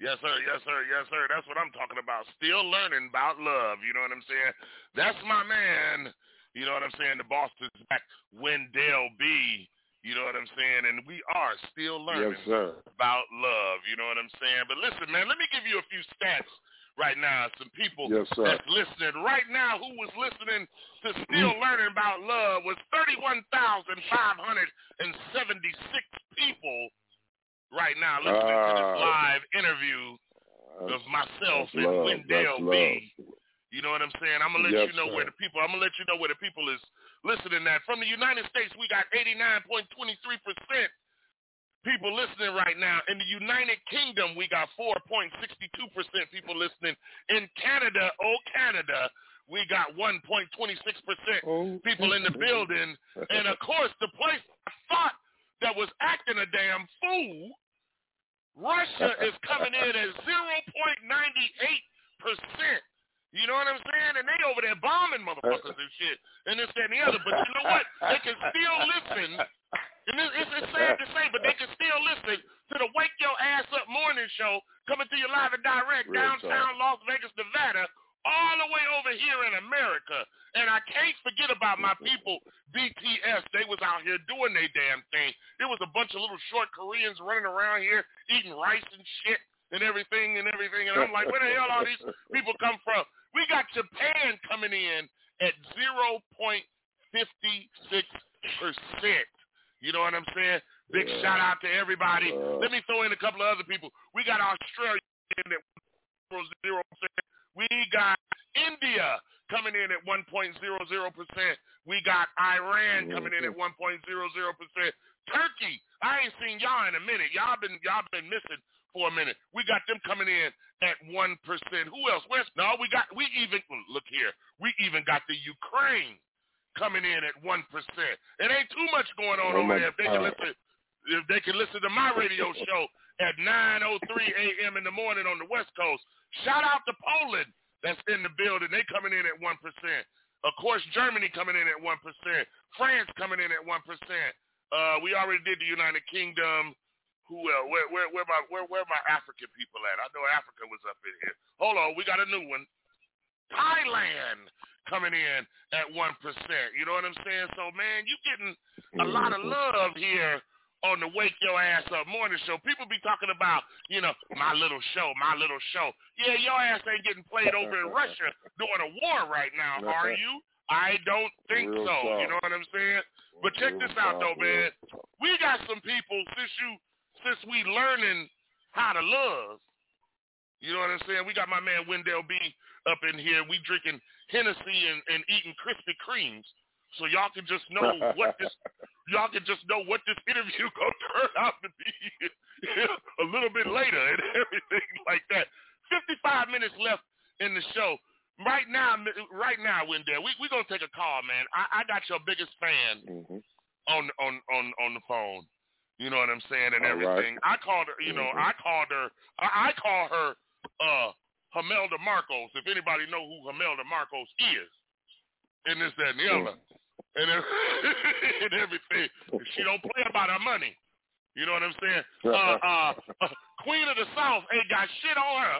yes. Yes, sir. Yes, sir. Yes, sir. That's what I'm talking about. Still learning about love. You know what I'm saying? That's my man. You know what I'm saying? The boss is back. Wendell B. You know what I'm saying? And we are still learning Yes, sir. about love. You know what I'm saying? But listen, man, let me give you a few stats right now. Some people Yes, sir. that's listening right now who was listening to Still mm. Learning About Love was 31,576 people right now listening to this Ah. live interview of myself and love. Wendell B. You know what I'm saying? I'm gonna let Yes, you know sir. where the people. I'm gonna let you know where the people is listening at. From the United States, we got 89.23 percent people listening right now. In the United Kingdom, we got 4.62 percent people listening. In Canada, oh Canada, we got 1.26 percent Oh. people in the building. And of course, the place I thought that was acting a damn fool, Russia is coming in at 0.98 percent. You know what I'm saying? And they over there bombing motherfuckers and shit, and this, that, and the other. But you know what? They can still listen. And it's, it's, it's sad to say, but they can still listen to the Wake Your Ass Up morning show coming to you live and direct Real downtown Las Vegas, Nevada, all the way over here in America. And I can't forget about my people, BTS. They was out here doing their damn thing. There was a bunch of little short Koreans running around here eating rice and shit and everything and everything. And I'm like, where the hell all these people come from? We got Japan coming in at 0.56%. You know what I'm saying? Big shout out to everybody. Let me throw in a couple of other people. We got Australia in at 0.0%. We got India coming in at 1.00%. We got Iran coming in at 1.00%. Turkey, I ain't seen y'all in a minute. Y'all been y'all been missing for a minute. We got them coming in at one percent. Who else? Where's no? We got we even look here. We even got the Ukraine coming in at one percent. It ain't too much going on Oh over there. If they can listen, if they can listen to my radio show at 9:03 a.m. in the morning on the West Coast. Shout out to Poland that's in the building. They coming in at one percent. Of course, Germany coming in at one percent. France coming in at one percent. Uh, we already did the United Kingdom. Who else? Where where where my where where my African people at? I know Africa was up in here. Hold on, we got a new one. Thailand coming in at one percent. You know what I'm saying? So man, you're getting a lot of love here on the Wake Your Ass Up morning show. People be talking about, you know, my little show, my little show. Yeah, your ass ain't getting played over in Russia during a war right now, are you? I don't think Real so. You know what I'm saying? But check Real this out though, man. We got some people since you since we learning how to love. You know what I'm saying? We got my man Wendell B up in here. We drinking Hennessy and, and eating Krispy Kremes. So y'all can just know what this y'all can just know what this interview gonna turn out to be a little bit later and everything like that. Fifty five minutes left in the show. Right now, right now, Wendell, we we gonna take a call, man. I, I got your biggest fan Mhm. on on on on the phone. You know what I'm saying and All right. everything. I called her. You know, Mhm. I called her. I, I call her uh Hamelda Marcos. If anybody know who Hamelda Marcos is, and this that and the other, and, and everything. She don't play about her money. You know what I'm saying? Uh, uh, uh, Queen of the South ain't got shit on her.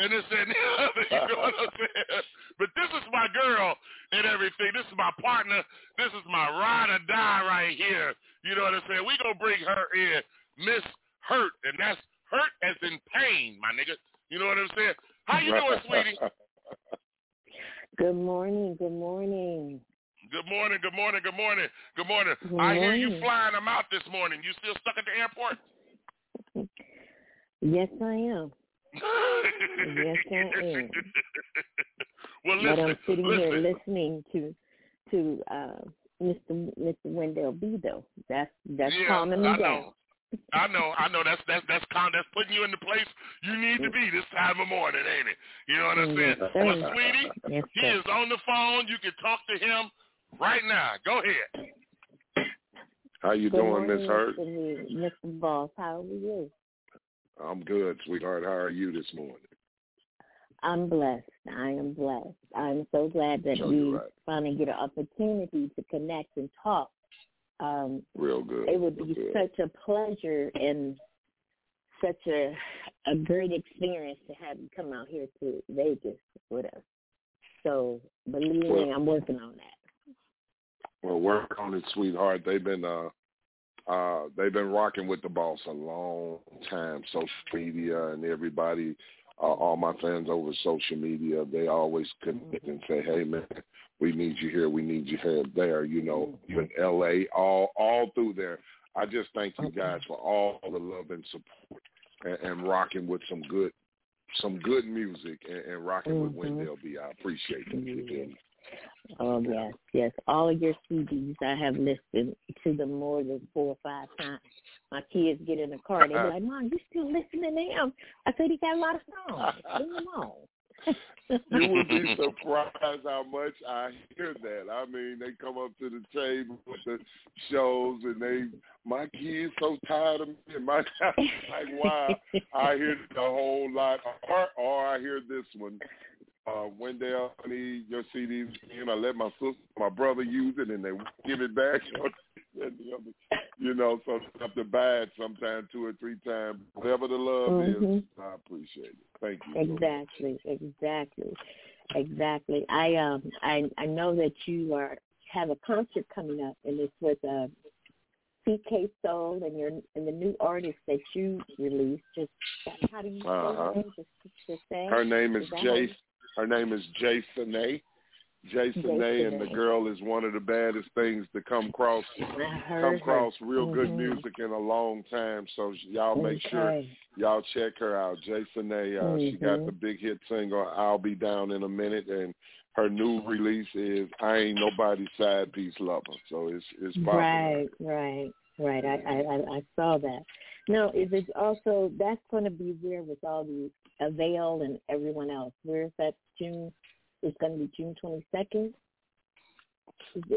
And this and the other, you know what I'm saying? But this is my girl and everything. This is my partner. This is my ride or die right here. You know what I'm saying? We gonna bring her in, Miss Hurt, and that's hurt as in pain, my nigga. You know what I'm saying? How you doing, sweetie? Good morning. Good morning. Good morning, good morning, good morning, good morning. Good I hear you morning. flying them out this morning. You still stuck at the airport? Yes, I am. Yes, I am. well, but I'm sitting listen. here listening to to uh, Mr. Mr. Wendell B. Though that's that's yeah, calming me I down. know. I know, I know. That's that's that's con- that's putting you in the place you need to be this time of morning, ain't it? You know what I'm saying? Yes, Well, sweetie, Yes, he is on the phone. You can talk to him right now. Go ahead. How you Good doing, morning, Miss Hurt? Mr. Lee. Boss. How are you? I'm good, sweetheart. How are you this morning? I'm blessed. I am blessed. I'm so glad that Sure, we right. finally get an opportunity to connect and talk. Um, Real good. it would real be good. such a pleasure and such a a great experience to have you come out here to Vegas with us. So believe me, I'm working on that. Well, work on it, sweetheart. They've been uh uh they've been rocking with the boss a long time. Social media and everybody, uh, all my fans over social media, they always connect and say, "Hey, man, we need you here. We need you here, there." You know, in L.A., all all through there. I just thank you guys for all the love and support and, and rocking with some good some good music and, and rocking with Mhm. Wendell B. I appreciate feel me? Oh yes, yes. All of your CDs I have listened to them more than four or five times. My kids get in the car and they be like, Mom, you still listening to him? I said he got a lot of songs. Leave him on. you would be surprised how much I hear that. I mean, they come up to the table with the shows, and they, my kids so tired of me. And my like, wow, I hear the whole lot, or, or I hear this one. Uh, Wendell, I need your CDs, and I let my sister, my brother use it, and they give it back. you know, so I have to buy it sometime two or three times. Whatever the love is, Mhm. I appreciate it. Thank you. Exactly, exactly, exactly. I um I I know that you are have a concert coming up, and it's with uh, CK Soul and your and the new artist that you released. Just how do you say Uh-huh. her name? Just, just say. Her name is Is Jace. Her name is Jason A. Jason A. And the girl is one of the baddest things to come across come her. across real good Mhm. music in a long time. So y'all make sure y'all check her out. Jason A. Uh, She got Mhm. the big hit single "I'll Be Down in a Minute," and her new release is "I Ain't Nobody's Side Piece Lover." So it's it's popular. Right, right, right. I, I I I saw that. No, is it also that's going to be where with all the Avail and everyone else? Where is that June? It's going to be June twenty second.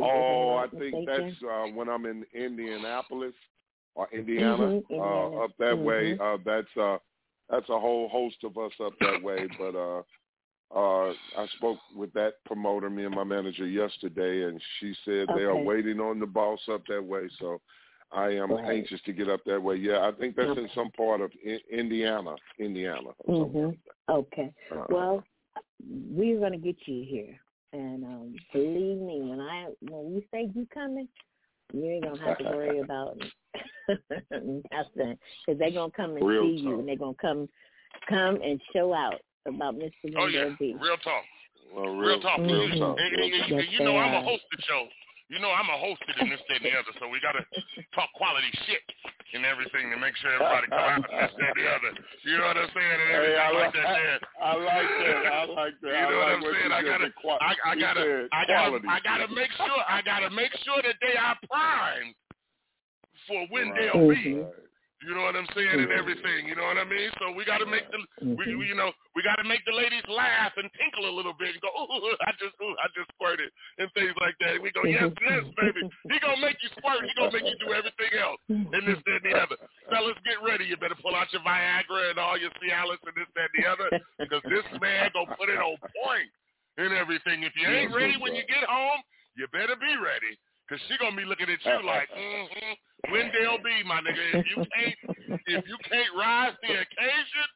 Oh, I think that's uh, when I'm in Indianapolis or Indiana, Mhm, uh, up that way. Mhm. Uh, that's uh, that's a whole host of us up that way. But uh, uh, I spoke with that promoter, me and my manager yesterday, and she said they are waiting on the boss up that way. So I am Right. anxious to get up that way. Yeah, I think that's in some part of I- Indiana, Indiana. or somewhere. hmm Okay. Uh, Well, we're going to get you here, and um, believe me, when I when we say you coming, you ain't gonna have to worry about nothing because they're gonna come and Real see you, and they're gonna come come and show out about Mr. Oh yeah, Wendell real talk. Well, Real talk. real You- talk, and- and- and- talk. and you know I'm a host they are. hosted show. You know I'm a hosted in this, that, and the other. So we gotta talk quality shit and everything to make sure everybody come out and this, that, and the other. You know what I'm saying? And Hey, I like like that. There. I like that. I like that. You I know what like I'm saying? I gotta, the I, I gotta, I gotta, quality. I gotta make sure, I gotta make sure that they are primed for Wendell Right. Mm-hmm. B. You know what I'm saying, and everything. You know what I mean. So we got to make the, we, we, you know, we got to make the ladies laugh and tinkle a little bit and go, ooh, I just, ooh, I just squirted and things like that. We go, yes, mm-hmm. yes, baby. He gonna make you squirt. He gonna make you do everything else mm-hmm. and this, that, and the other. Fellas, get ready. You better pull out your Viagra and all your Cialis and this, that, and the other, because this man gonna put it on point and everything. If you ain't ready when you get home, you better be ready. Cause she gonna be looking at you like, mm-hmm, Wendell B, my nigga. If you can't, if you can't rise the occasion,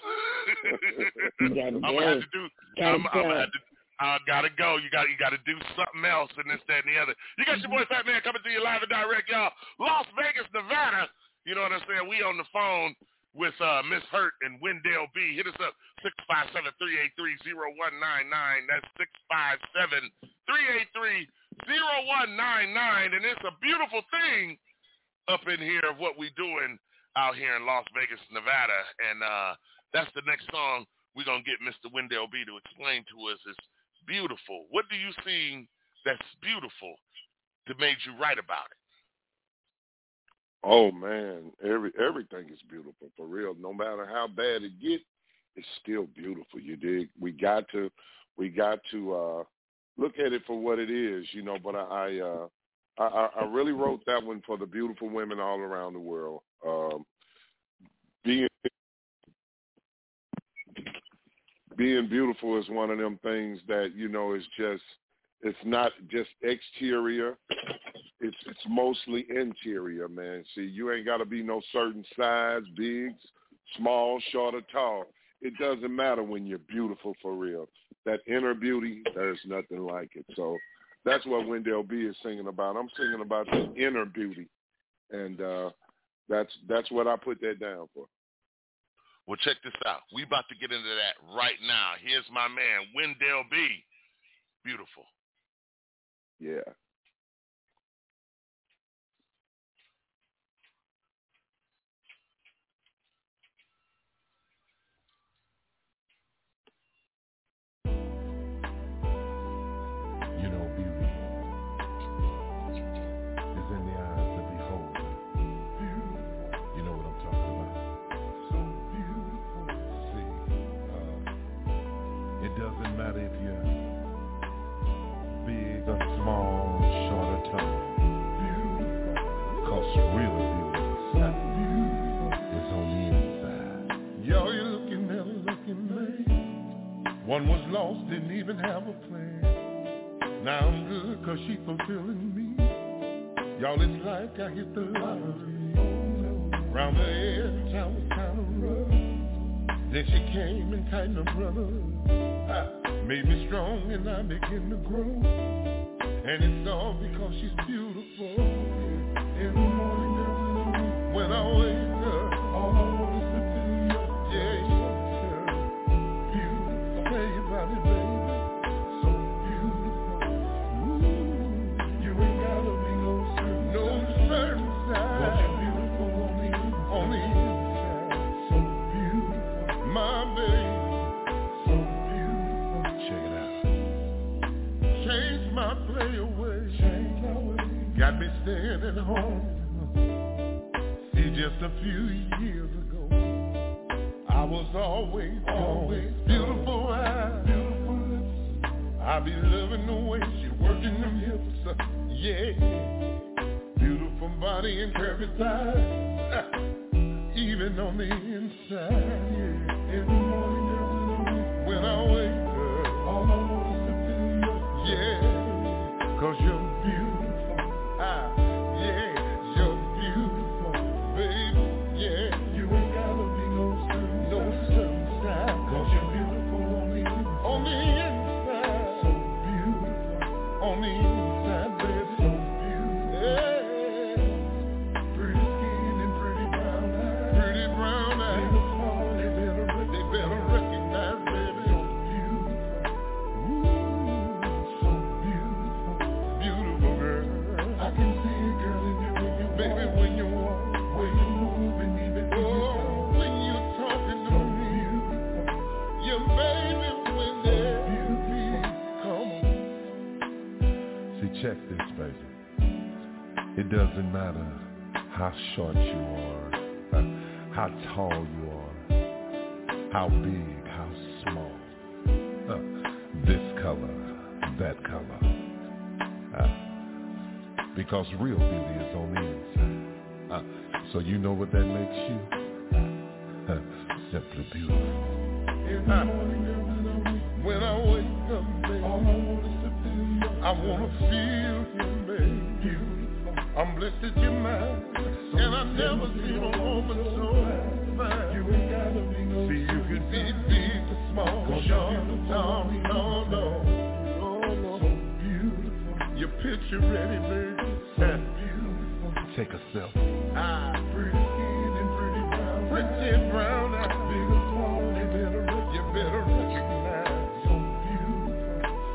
I'm gonna have to do. I'm, I'm gonna have to. I gotta go. You got you got to do something else and this, that, and the other. You got your boy Fat Man coming to you live and direct, y'all. Las Vegas, Nevada. You know what I'm saying? We on the phone with uh, Miss Hurt and Wendell B. Hit us up six five seven three eight three zero one nine nine. That's six five seven three eight three zero one nine nine. And it's a beautiful thing up in here of what we doing out here in Las Vegas, Nevada. And uh, that's the next song we're gonna get Mr. Wendell B to explain to us. It's beautiful. What do you see that's beautiful that made you write about it? Oh man, every everything is beautiful for real. No matter how bad it gets, it's still beautiful. You dig? We got to, we got to uh look at it for what it is, you know. But I, I, uh, I, I- really wrote that one for the beautiful women all around the world. Um, being being beautiful is one of them things that you know is just it's not just exterior. It's it's mostly interior man. See you ain't got to be no certain size big small short or tall. It doesn't matter when you're beautiful for real. That inner beauty there's nothing like it. So that's what wendell b is singing about i'm singing about the inner beauty and uh that's that's what i put that down for Well, check this out. We about to get into that right now. Here's my man, Wendell B. Beautiful. yeah lost, didn't even have a plan. Now I'm good cause she fulfilling me. Y'all, it's like I hit the lottery. Round the edge, I was kinda rough. Then she came and tightened her brother. Made me strong and I begin to grow. And it's all because she's beautiful. In the morning, when I wake because real beauty is on the inside. Uh, so you know what that makes you? Uh, simply beautiful. Uh, when I wake up, all I want is to feel I wanna feel you, baby. I'm blessed that you're mine, and I've never seen a woman so fine. You ain't gotta be no See, you could be big or small, short, tall, no, no. So beautiful. Your picture ready, baby. Beautiful. Take a selfie. Ah, pretty skin and pretty brown. Pretty brown eyes. Big or small, you better, you better recognize. So beautiful,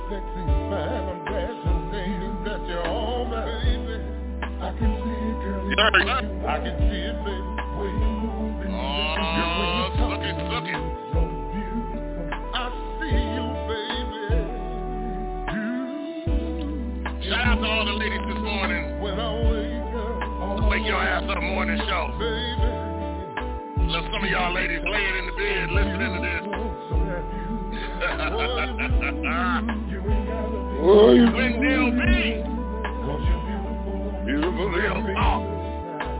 sexy, fine. I'm glad to say that you're all my baby. I can see it, girl. I can see it, baby. Morning show. baby. Let some of y'all ladies lay it in the bed listening to this. Wendell B. Beautiful Real talk.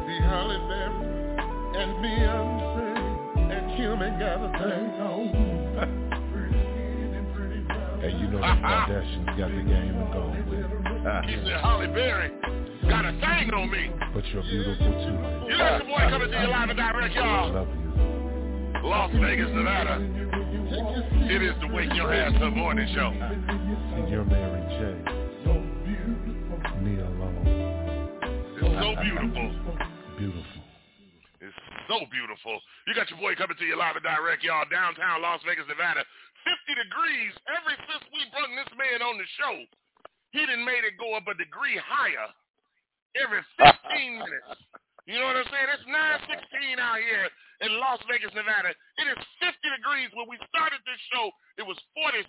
See Halle Berry and Beyonce and Kim ain't got a thing on. hey, you know the Kardashians got the game to go with. He said Halle Berry got a thing on me. But you're beautiful too. You know your boy coming to you live and direct, y'all. Love you. Las Vegas, Nevada. It is the Wake Your Ass Up morning show. And you're Mary J. Me alone. It's so beautiful. Beautiful. It's so beautiful. You got your boy coming to you live and direct, y'all, downtown Las Vegas, Nevada. 50 degrees ever since we brought this man on the show. He done made it go up a degree higher every 15 minutes. You know what I'm saying? It's 916 out here in Las Vegas, Nevada. It is 50 degrees. When we started this show, it was 46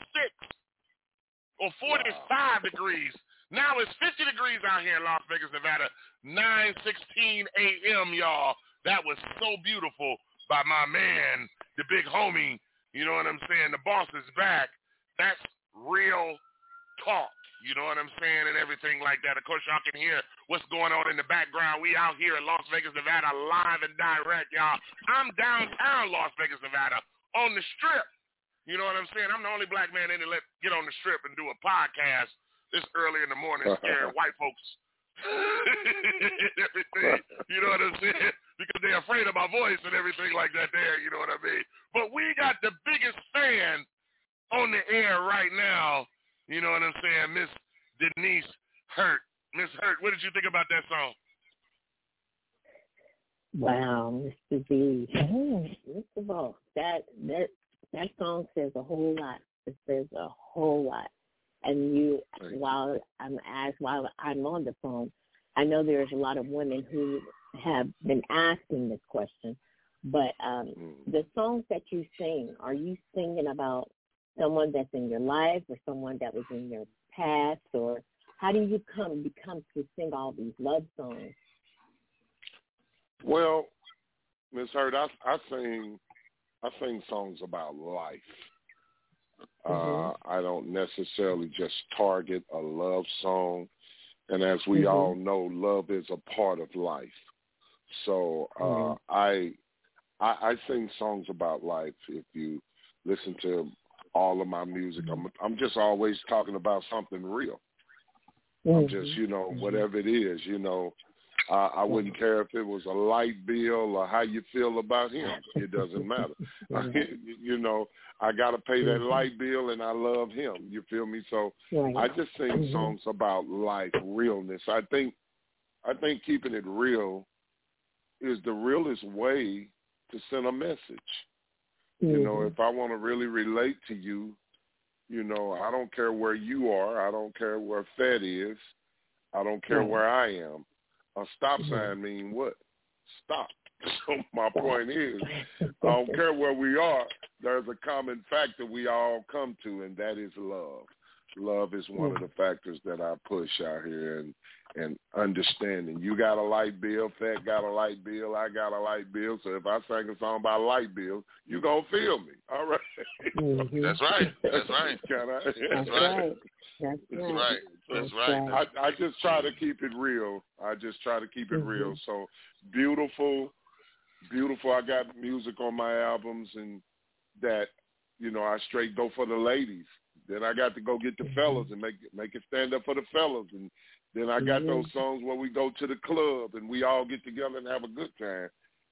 or 45 degrees. Now it's 50 degrees out here in Las Vegas, Nevada. 9:16 a.m. y'all. That was so beautiful by my man, the big homie. You know what I'm saying? The boss is back. That's real talk. You know what I'm saying? And everything like that. Of course, y'all can hear what's going on in the background. We out here in Las Vegas, Nevada, live and direct, y'all. I'm downtown Las Vegas, Nevada, on the strip. You know what I'm saying? I'm the only black man in let get on the strip and do a podcast this early in the morning, scaring white folks. everything. You know what I'm saying? Because they're afraid of my voice and everything like that there, you know what I mean? But we got the biggest fan on the air right now. You know what I'm saying? Miss Denise Hurt. Miss Hurt, what did you think about that song? Wow, Mr. B. Mr. Boss, that that that song says a whole lot. It says a whole lot. And you, while I'm asked, while I'm on the phone, I know there's a lot of women who have been asking this question. But um, the songs that you sing, are you singing about someone that's in your life or someone that was in your past, or how do you come and become to sing all these love songs? Well, Miss Hurt, I I sing I sing songs about life. Mm-hmm. Uh, I don't necessarily just target a love song, and as we Mhm. all know, love is a part of life. So uh, Mhm. I, I I sing songs about life. If you listen to all of my music, I'm I'm just always talking about something real. I'm just you know whatever it is, you know. Uh, I wouldn't care if it was a light bill or how you feel about him. It doesn't matter. you know, I got to pay that light bill, and I love him. You feel me? So. I just sing Mhm. songs about life, realness. I think, I think keeping it real is the realest way to send a message. You know, Mhm. if I want to really relate to you, you know, I don't care where you are. I don't care where Fed is. I don't care Right. where I am. A stop Mhm. sign mean what? Stop. So my point is, I don't care where we are. There's a common factor we all come to, and that is love. Love is one of the factors that I push out here, and and understanding. You got a light bill, Fat got a light bill, I got a light bill. So if I sing a song about light bills, you gonna feel me. All right. Mhm. That's right. That's right. Can I? That's right. That's That's right. right. That's right. I, I just try to keep it real. I just try to keep it Mhm. real. So beautiful, beautiful. I got music on my albums and that, you know, I straight go for the ladies. Then I got to go get the fellas and make make it stand up for the fellas. And then I got Mhm. those songs where we go to the club and we all get together and have a good time.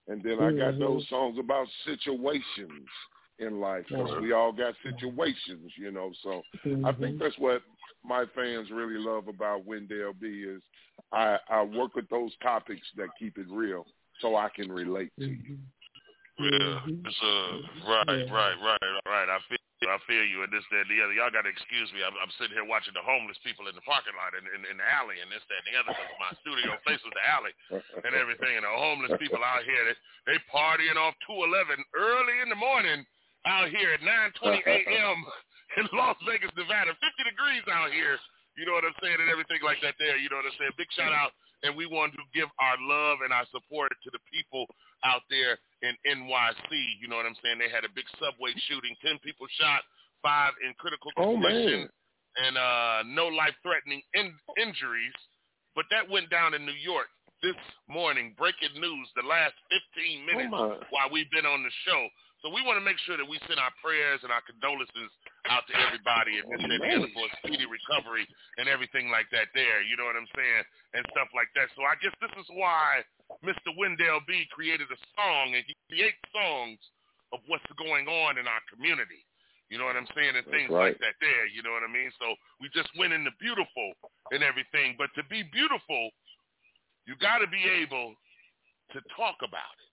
And then I got Mhm. those songs about situations in life. So Right. we all got situations, you know. So I think that's what my fans really love about Wendell B is I, I work with those topics that keep it real so I can relate to you. Yeah, it's uh, right, right, right, right. I feel, I feel you, and this, that, and the other. Y'all got to excuse me. I'm, I'm sitting here watching the homeless people in the parking lot and in, in the alley, and this, that, and the other. Because my studio faces the alley and everything, and the homeless people out here, they, they partying off 211 early in the morning out here at 9:20 a.m. in Las Vegas, Nevada. 50 degrees out here. You know what I'm saying, and everything like that. There, you know what I'm saying. Big shout out, and we want to give our love and our support to the people out there in NYC. You know what I'm saying? They had a big subway shooting. Ten people shot, five in critical Oh, condition, man. and uh, no life-threatening in- injuries. But that went down in New York this morning. Breaking news: the last 15 minutes my. while we've been on the show. So we want to make sure that we send our prayers and our condolences out to everybody and the for a speedy recovery and everything like that there. You know what I'm saying? And stuff like that. So I guess this is why Mr. Wendell B created a song and he creates songs of what's going on in our community. You know what I'm saying? And things right. like that there. You know what I mean? So we just went into beautiful and everything. But to be beautiful, you got to be able to talk about it.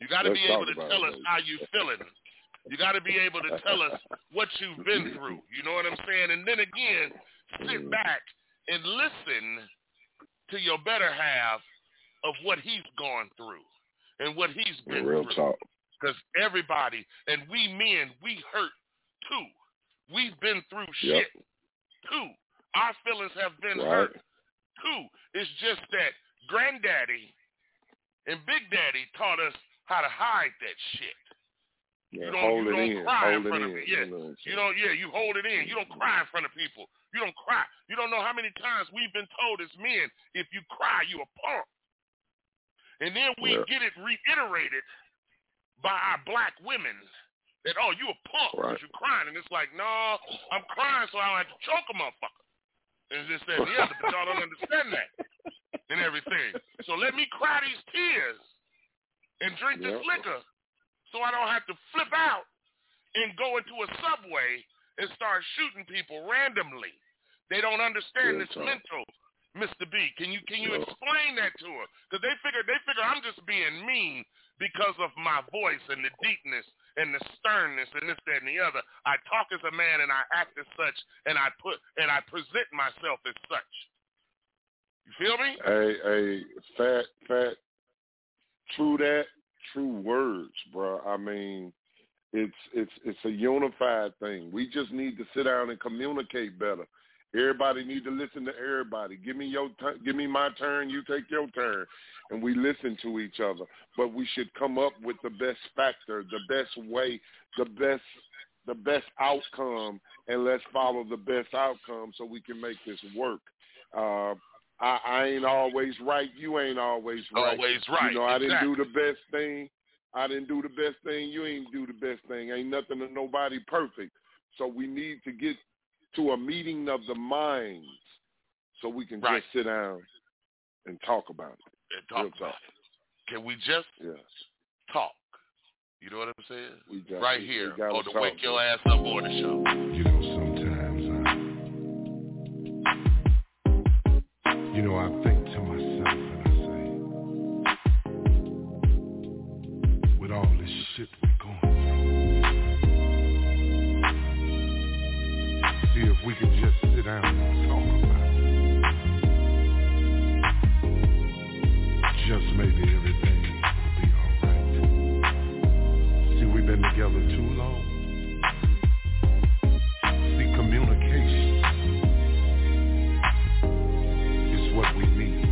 You got to be able to tell it, us how you feeling. You got to be able to tell us what you've been through. You know what I'm saying? And then again, sit back and listen to your better half of what he's gone through and what he's been Real through. talk. Because everybody, and we men, we hurt too. We've been through Yep. shit too. Our feelings have been Right. hurt too. It's just that granddaddy and big daddy taught us how to hide that shit. Yeah, You don't, hold you it don't in. cry hold in front of in. Yeah. You know what I'm You don't, yeah, you hold it in. You don't cry in front of people. You don't cry. You don't know how many times we've been told as men, if you cry, you a punk. And then we Yeah. get it reiterated by our black women that, oh, you a punk because Right. you crying. And it's like, no, I'm crying so I don't have to choke a motherfucker. And this, that, and the other, but y'all don't understand that and everything. So let me cry these tears and drink this liquor so I don't have to flip out and go into a subway and start shooting people randomly. They don't understand Real this mental, Mr. B. Can you can you explain that to her? Because they figure they figure I'm just being mean because of my voice and the deepness and the sternness and this, that, and the other. I talk as a man and I act as such and I put and I present myself as such. You feel me? A a fat, fat. True that. True words, bro. I mean, it's it's it's a unified thing. We just need to sit down and communicate better. Everybody need to listen to everybody. Give me your t- give me my turn, you take your turn, and we listen to each other. But we should come up with the best factor, the best way, the best the best outcome, and let's follow the best outcome so we can make this work. Uh, I, I ain't always right. You ain't always right. Always right. You know, I exactly. didn't do the best thing. I didn't do the best thing. You ain't do the best thing. Ain't nothing to nobody perfect. So we need to get to a meeting of the minds so we can Right. just sit down and talk about it. And talk Real about talk. it. Can we just Yes. talk? You know what I'm saying? We got, right we- here we gotta on the talk, Wake Your. Ass Up on the show. You know, sometimes I, you know, I think to myself and I say, with all this shit we can just sit down and talk about it. Just maybe everything will be alright. See, we've been together too long. See, communication is what we need.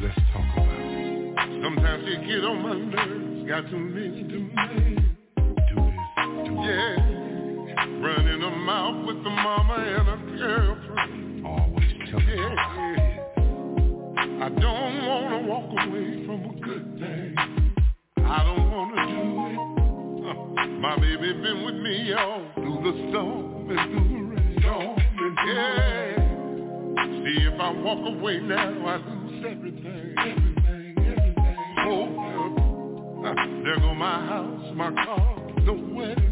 Let's talk about it. Sometimes you get on my nerves, got too many demands. Do this, do yeah. A mouth with the mama and a girlfriend. Always tell yeah, yeah. I don't wanna walk away from a good thing. I don't wanna do it. Uh, my baby been with me all through the storm and through the rain. Storm and yeah. See if I walk away now, I lose everything. Everything, everything. Oh, uh, there go my house, my car, the wedding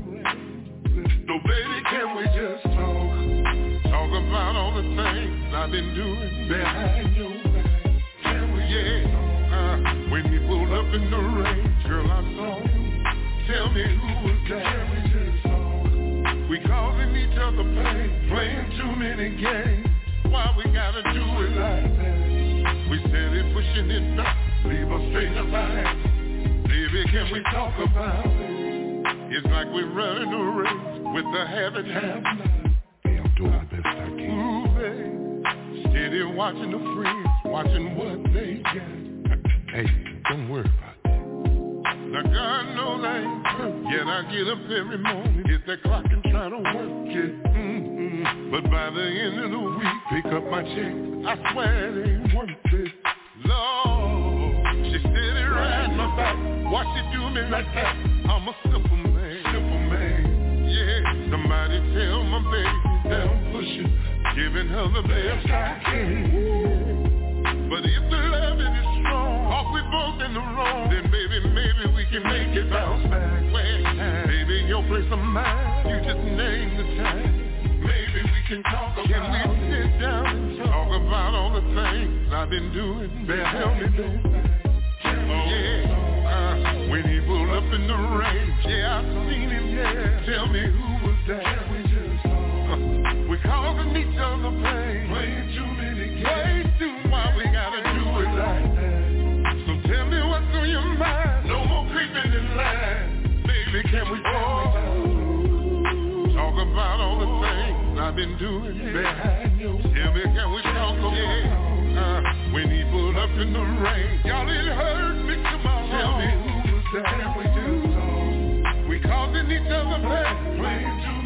So baby, can we just talk? Talk about all the things I've been doing behind your back. Can we, yeah. Uh, when you pulled up in the rain, girl, I saw you. Tell me who was that? Can we just talk? We causing each other pain, playing too many games. Why we gotta do it like that? We steady pushing it back, leave us straight it. Baby, can we talk about it? It's like we're running a race with the habit half Hey, I'm doing the best I can. Ooh. Steady watching the friends, watching what they get. Hey, don't worry about that. Now God knows I ain't perfect, yet I get up every morning, hit that clock and try to work it. Mm-hmm. But by the end of the week, pick up my check. I swear it ain't worth it. Lord, she steady riding my back. Why she do me like that? I'm a simple man, simple man. Yeah, somebody tell my baby that I'm pushing, giving her the best I can. But if the loving is strong, or we both in the wrong, then baby, maybe we can make it bounce back. Baby, your place of mine, you just name the time. Maybe we can talk about Can we sit down and talk about all the things I've been doing that help me do Oh yeah, uh, when he pulled up in the rain, yeah, I seen him, yeah. Tell me who was we just talk? Uh, we causing each other pain, too many games. Why we gotta do it like that. So tell me what's on your mind. No more creeping in baby. Can we talk? Talk about all the things I've been doing. Tell me, can we talk? Yeah. Uh, when he pulled up in the rain, y'all it hurt me to my Tell me who was that? We? We causing each other pain, playing too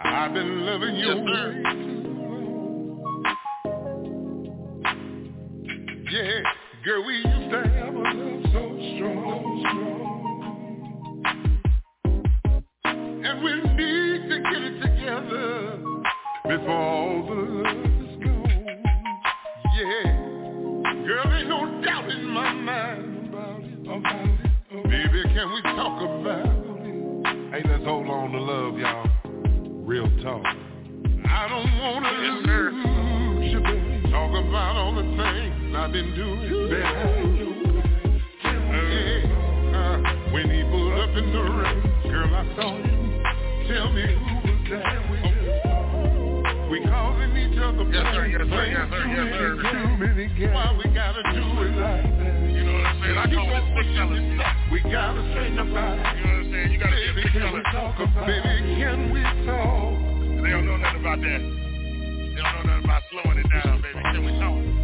I've been loving you way Yeah, girl, we used to have a love so strong, strong. And we need to get it together before all the love is gone. Yeah. Girl, ain't no doubt in my mind about it, about it. Baby, can we talk about it? Hey, let's hold on to love, y'all. Real talk. I don't wanna lose you, baby. Talk about all the things I've been doing. Yeah, uh, when he pulled up in the rain, girl, I saw you. Tell me who was there with you. We calling each other Yes, sir, yes, sir, yes, sir, yes, sir. too many games. Why we gotta do it like that? You know what I'm saying? I call this big fellas. We gotta straighten about it. You know what I'm saying? You gotta Baby, can we talk about Baby, can we talk? They don't know nothing about that. They don't know nothing about slowing it down, baby. Can we talk?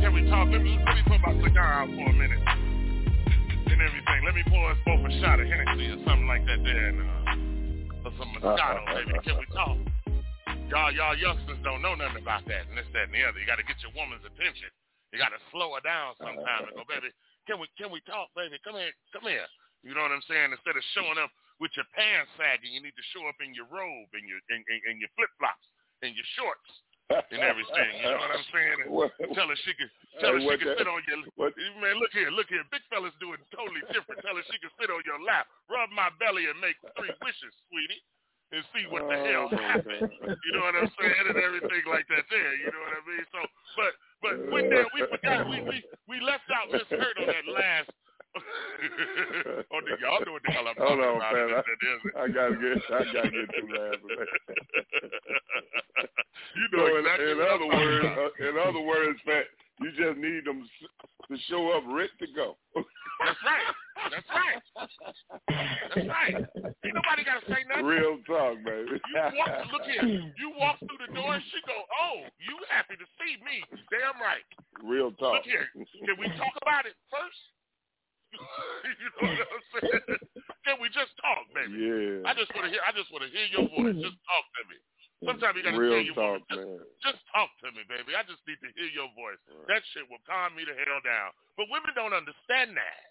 Can we talk? Let me, let me put my cigar out for a minute. And everything. Let me pour us both a shot of Hennessy or something like that there. And, uh, or some Moscato, baby. Can we talk? Y'all, y'all youngsters don't know nothing about that and this, that, and the other. You got to get your woman's attention. You got to slow her down sometimes and go, baby, can we can we talk, baby? Come here, come here. You know what I'm saying? Instead of showing up with your pants sagging, you need to show up in your robe and your in, in, in your flip flops and your shorts and everything. You know what I'm saying? What- tell her she can tell her she can that- sit on your what- man. Look here, look here. Big fella's doing totally different. Tell her she can sit on your lap, rub my belly, and make three wishes, sweetie. And see what the hell Oh, happens. You know what I'm saying? And everything like that there. You know what I mean? So, but but when there we forgot we we we left out Miss Hurt on that last. Oh, the, y'all know what the hell I'm Hold talking on, about. man. That- that is- I, I gotta get, I gotta get to laughing. you know in, exactly in I'm other words, uh, in other words, Pat, you just need them to show up ready to go. That's right. That's right. That's right. Ain't nobody got to say nothing. Real talk, baby. You walk, look here. You walk through the door and she go, "Oh, you happy to see me? Damn right." Real talk. Look here. Can we talk about it first? You know what I'm saying? Can we just talk, baby? Yeah. I just want to hear. I just want to hear your voice. Just talk to me. Sometimes you got to Real tell your talk, woman, just, man. just talk to me, baby. I just need to hear your voice. That shit will calm me the hell down. But women don't understand that.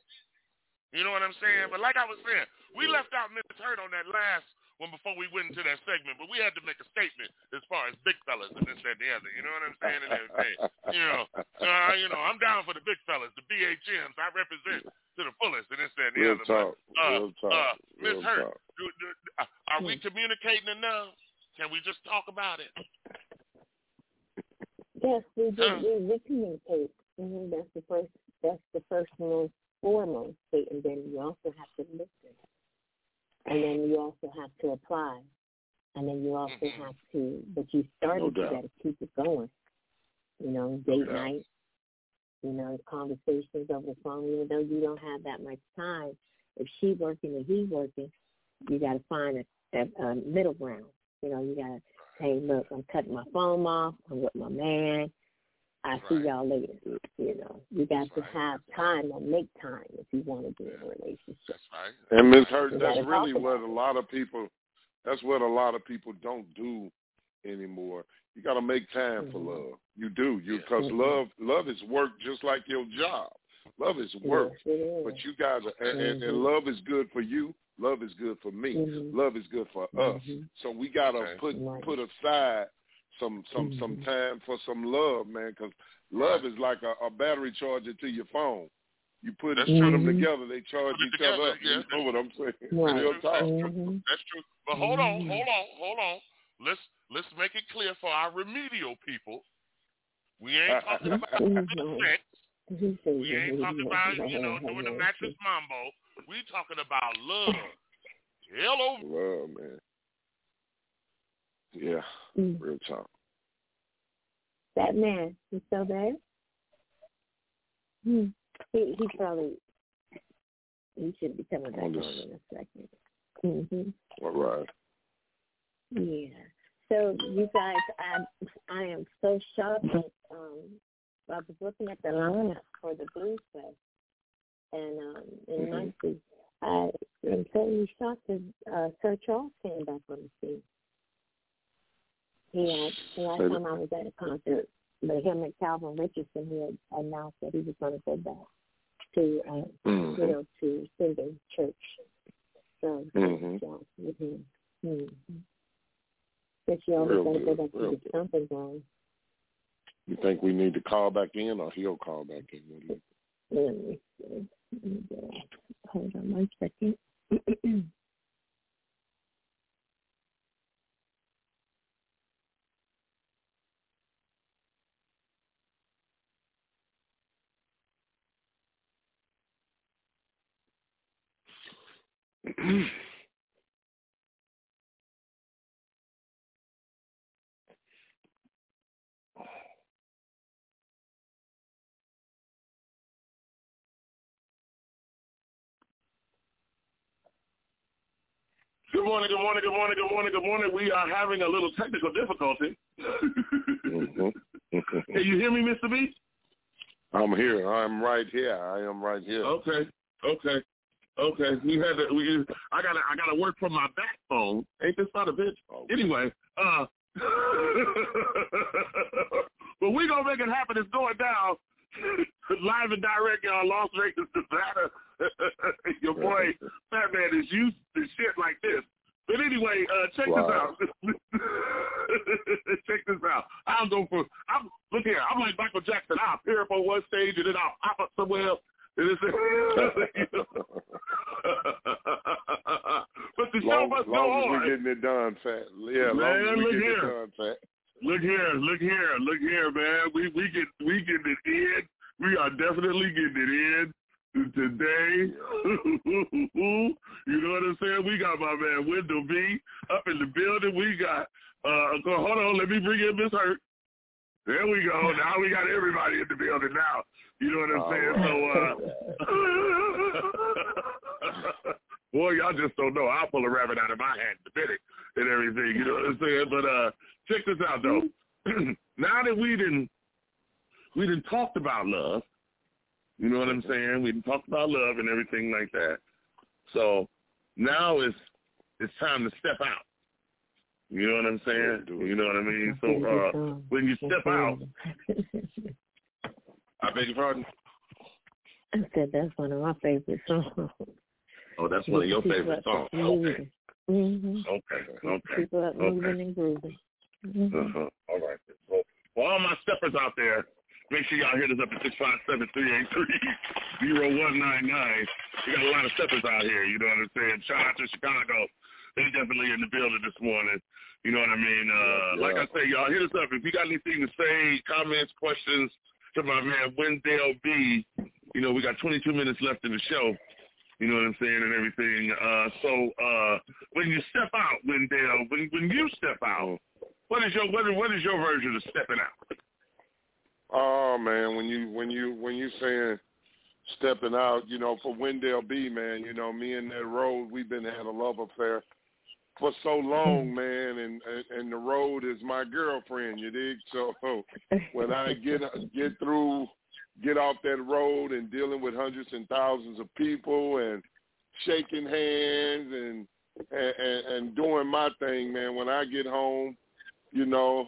You know what I'm saying? But like I was saying, we left out Miss Hurt on that last one before we went into that segment, but we had to make a statement as far as big fellas and this, that, and the other. You know what I'm saying? And everything. You know, uh, you know, I'm down for the big fellas, the BHMs. I represent to the fullest and this, that, and the Real other. talk. But, uh, Real talk. Uh, Miss Hurt, talk. do, do, uh, are we communicating enough? Can we just talk about it? Yes, we do. Huh? We, we communicate. hmm That's the first. That's the first most foremost thing, and then you also have to listen, and then you also have to apply, and then you also Mhm. have to. But you started. No you got to keep it going. You know, date doubt. night. You know, conversations over the phone. Even though you don't have that much time, if she working and he working, you got to find a, a, a middle ground. You know, you got to hey, look, I'm cutting my phone off. I'm with my man. I see y'all later. You know, you got That's to right. have time or make time if you want to be in a relationship. That's right. And Miss Hurt, You that's really what about a lot of people. That's what a lot of people don't do anymore. You got to make time for Mhm. love. You do, you Yeah. because Mhm. love, love is work just like your job. Love is work, Yes, it is. but you guys, are, and, and, and Mhm. love is good for you. Love is good for me. Mhm. Love is good for us. Mhm. So we gotta Okay. put Right. put aside some some some Mhm. time for some love, man. Because love is like a, a battery charger to your phone. You put That's put them mm-hmm. together, they charge Put it each other up. yeah. You know what I'm saying? Right. That's talk. true. Mhm. That's true. But hold on, mm-hmm. hold on, hold on. Let's let's make it clear for our remedial people. We ain't talking about mm-hmm. sex. We ain't talking about you know doing the mattress mambo. We talking about love. Hello. Love, man. Yeah, Mm. real talk. That man, he's still there. Hmm. He he probably he should be coming back On in a 2nd Mm-hmm. All right. Yeah. So you guys, I I am so shocked that um I was looking at the lineup for the Blues Fest and um in Mhm. Muncie. I am totally shocked that uh Sir Charles came back on the scene. Had the last time I was at a concert, but him and Calvin Richardson he had announced that he was gonna go back to uh Mhm. you know, to singing church. So Mhm. Charles with him. Mm-hmm. But you always Real gotta go back to the stomping. You think we need to call back in, or he'll call back in? What do you- Let me see. Let me go. Hold on one second. Good morning, good morning, good morning, good morning, good morning. We are having a little technical difficulty. mm-hmm. Can you hear me, Mr. B? I'm here. I'm right here. I am right here. Okay. Okay. Okay. We had to we I gotta I gotta work from my backbone. Ain't this not a bitch? Oh. Anyway, uh but we gonna make it happen. It's going down. Live and direct on Las Vegas, Nevada. Your boy Fat Man is used to shit like this. But anyway, uh, check Wow. this out. check this out. I'm going for. I'm look here. I'm like Michael Jackson. I'll appear up on one stage and then I'll pop up somewhere else. And it's, but the show long, must go long on. we're getting it done, fat. Yeah, Man, look here. it done, fat. Look here, look here, look here, man. We we get we get it in. We are definitely getting it in today. you know what I'm saying? We got my man Wendell B up in the building. We got uh hold on, let me bring in Miss Hurt. There we go. Now we got everybody in the building now. You know what I'm saying? So uh Boy, y'all just don't know. I'll pull a rabbit out of my hat in a minute and everything. You know what I'm saying? But uh check this out though. now that we didn't we didn't talked about love, you know what I'm saying? We didn't talk about love and everything like that. So now it's it's time to step out. You know what I'm saying? You know what I mean? So uh when you step out I beg your pardon? I said that's one of my favorite songs. Oh, that's one of your favorite songs. Okay. Mm-hmm. Okay. Okay. People up Okay. moving and grooving. Mhm. Uh-huh. All right. So for all my steppers out there, make sure y'all hit us up at six five seven three eight three zero one nine nine. We got a lot of steppers out here, you know what I'm saying? Shout out to Chicago. They definitely in the building this morning. You know what I mean? Uh Yeah. like I say, y'all hit us up. If you got anything to say, comments, questions to my man Wendell B, you know, we got twenty two minutes left in the show. You know what I'm saying and everything. Uh so uh when you step out, Wendell, when when you step out, what is your what is, what is your version of stepping out? Oh man, when you when you when you saying stepping out, you know, for Wendell B, man, you know, me and that road, we've been had a love affair for so long, mm-hmm. man, and and, the road is my girlfriend, you dig? So when I get uh, get through, get off that road and dealing with hundreds and thousands of people and shaking hands and and, and, and doing my thing, man. When I get home, you know,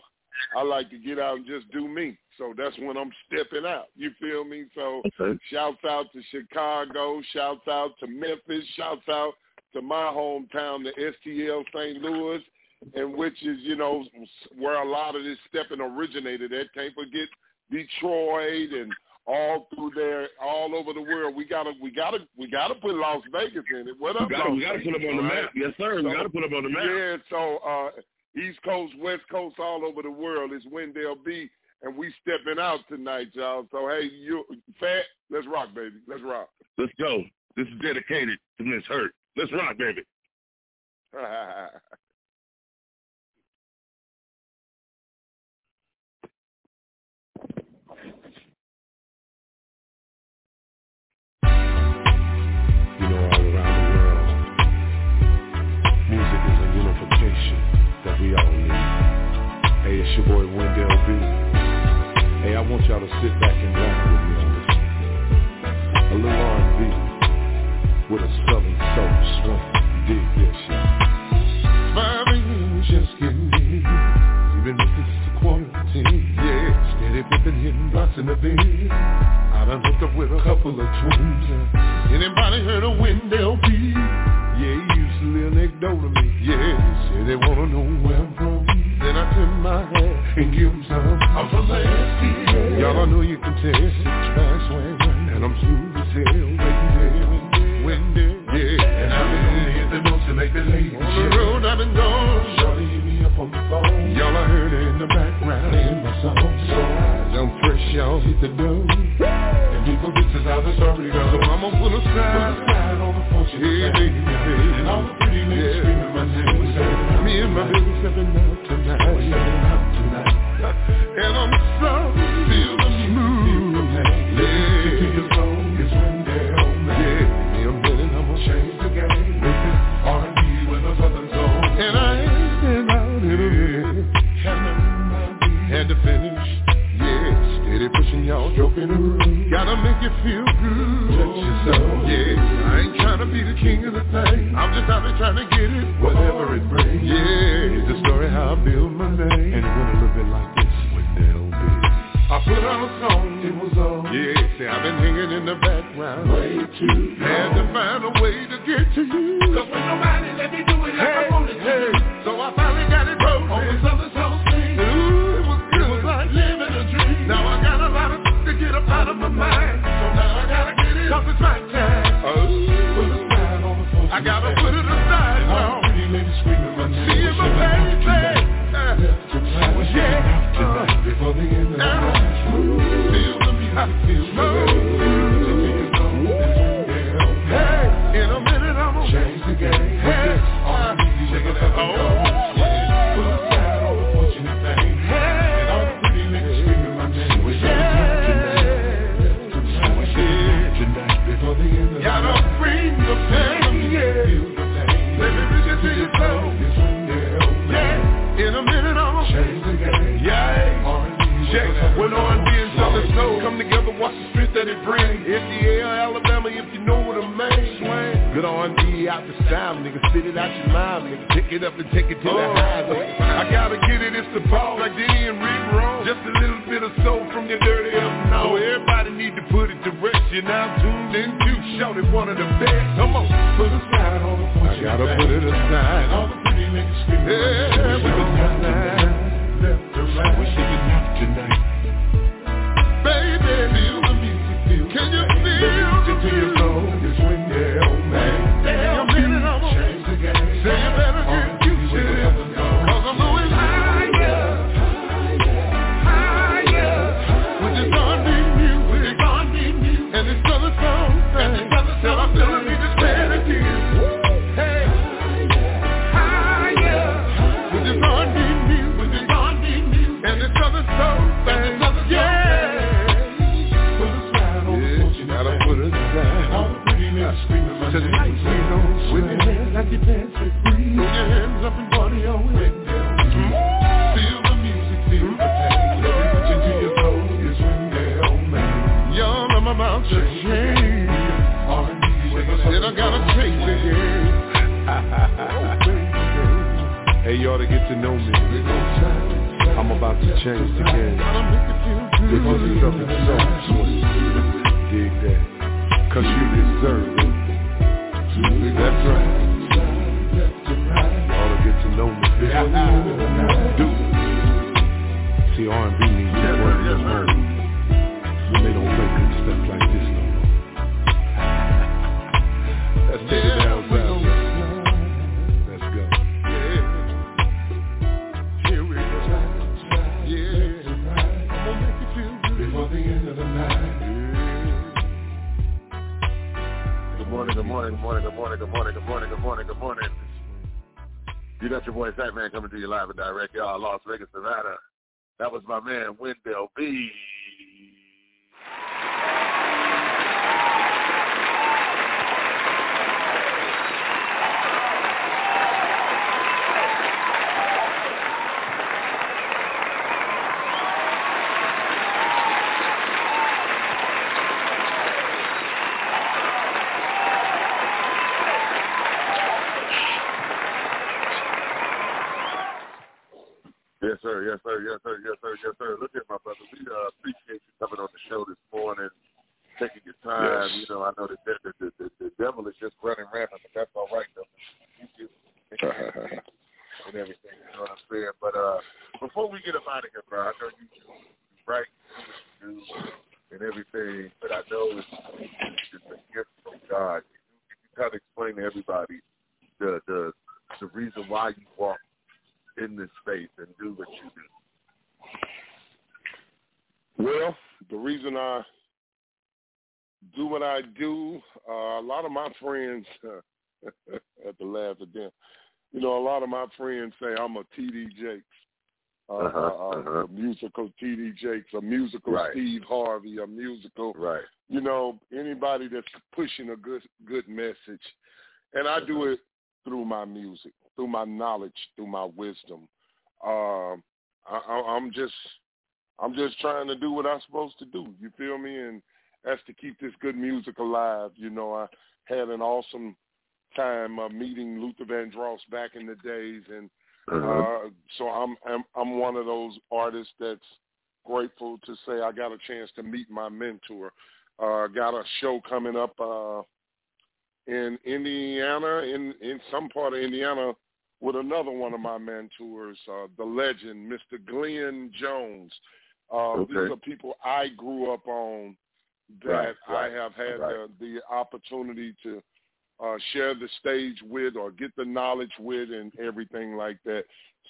I like to get out and just do me. So that's when I'm stepping out. You feel me? So Okay. shouts out to Chicago, shouts out to Memphis, shouts out to my hometown, the STL St. Louis, and which is, you know, where a lot of this stepping originated at. Can't forget Detroit and all through there, all over the world. We gotta, we gotta, we gotta put Las Vegas in it. What We gotta, Las we gotta put them on the right? map. Yes, sir. We So- gotta put them on the map. Yeah, so uh East Coast, West Coast, all over the world. It's Wendell B, and we stepping out tonight, y'all. So hey, you fat, let's rock, baby. Let's rock. Let's go. This is dedicated to Miss Hurt. Let's rock, baby. you know, all around the world. Music is a unification that we all need. Hey, it's your boy Wendell B. Hey, I want y'all to sit back and laugh with me on this. A little with a southern soul swing. Dig this, y'all. Five just getting in. Even if it's a quarantine. Yeah, steady flipping, hitting blocks in the bed. I done hooked up with a couple of twins. Anybody heard of Wendell B? Yeah, he used to live next door to me. Yeah, say they wanna know where I'm from. Then I tip my hat and give them some. I'm from the STL. Y'all I know you can tell. Six track swing. And I'm smooth as hell. make a On the road I've been gone. Shorty hit me up on the phone. Y'all I heard it in the background in my song. So I'm fresh, y'all hit the door. And people this is how the story goes. So I'm on full of style. on the function. Hey baby, baby. And all the pretty ladies yeah. screaming my name. Me and my baby stepping out tonight. Oh, stepping out tonight. and I'm sorry. all jumping around. Gotta make you feel good. Touch yourself. Yeah. I ain't trying to be the king of the thing. I'm just out there trying to get it. Whatever it brings. Yeah. It's the story how I built my name. And when I live it like this with LB. I put on a song, it was on. Yeah, see, I've been hanging in the background. Way too long. Had to find a way to get to you. Cause when nobody let me do up and take it to Yes, sir. Look at my brother. uh, at the last at them. You know, a lot of my friends say I'm a TD Jakes, uh, uh-huh, uh, uh, uh-huh. a musical TD Jakes, a musical right. Steve Harvey, a musical. Right. You know, anybody that's pushing a good good message, and I do uh-huh. it through my music, through my knowledge, through my wisdom. Um, I, I, I'm just I'm just trying to do what I'm supposed to do. You feel me? And that's to keep this good music alive. You know, I had an awesome time uh, meeting Luther Vandross back in the days, and uh, so I'm, I'm I'm one of those artists that's grateful to say I got a chance to meet my mentor. Uh, got a show coming up uh, in Indiana, in in some part of Indiana, with another one of my mentors, uh, the legend, Mr. Glenn Jones. Uh, Okay. These are people I grew up on that Right, right, I have had right. the, the opportunity to uh, share the stage with or get the knowledge with and everything like that.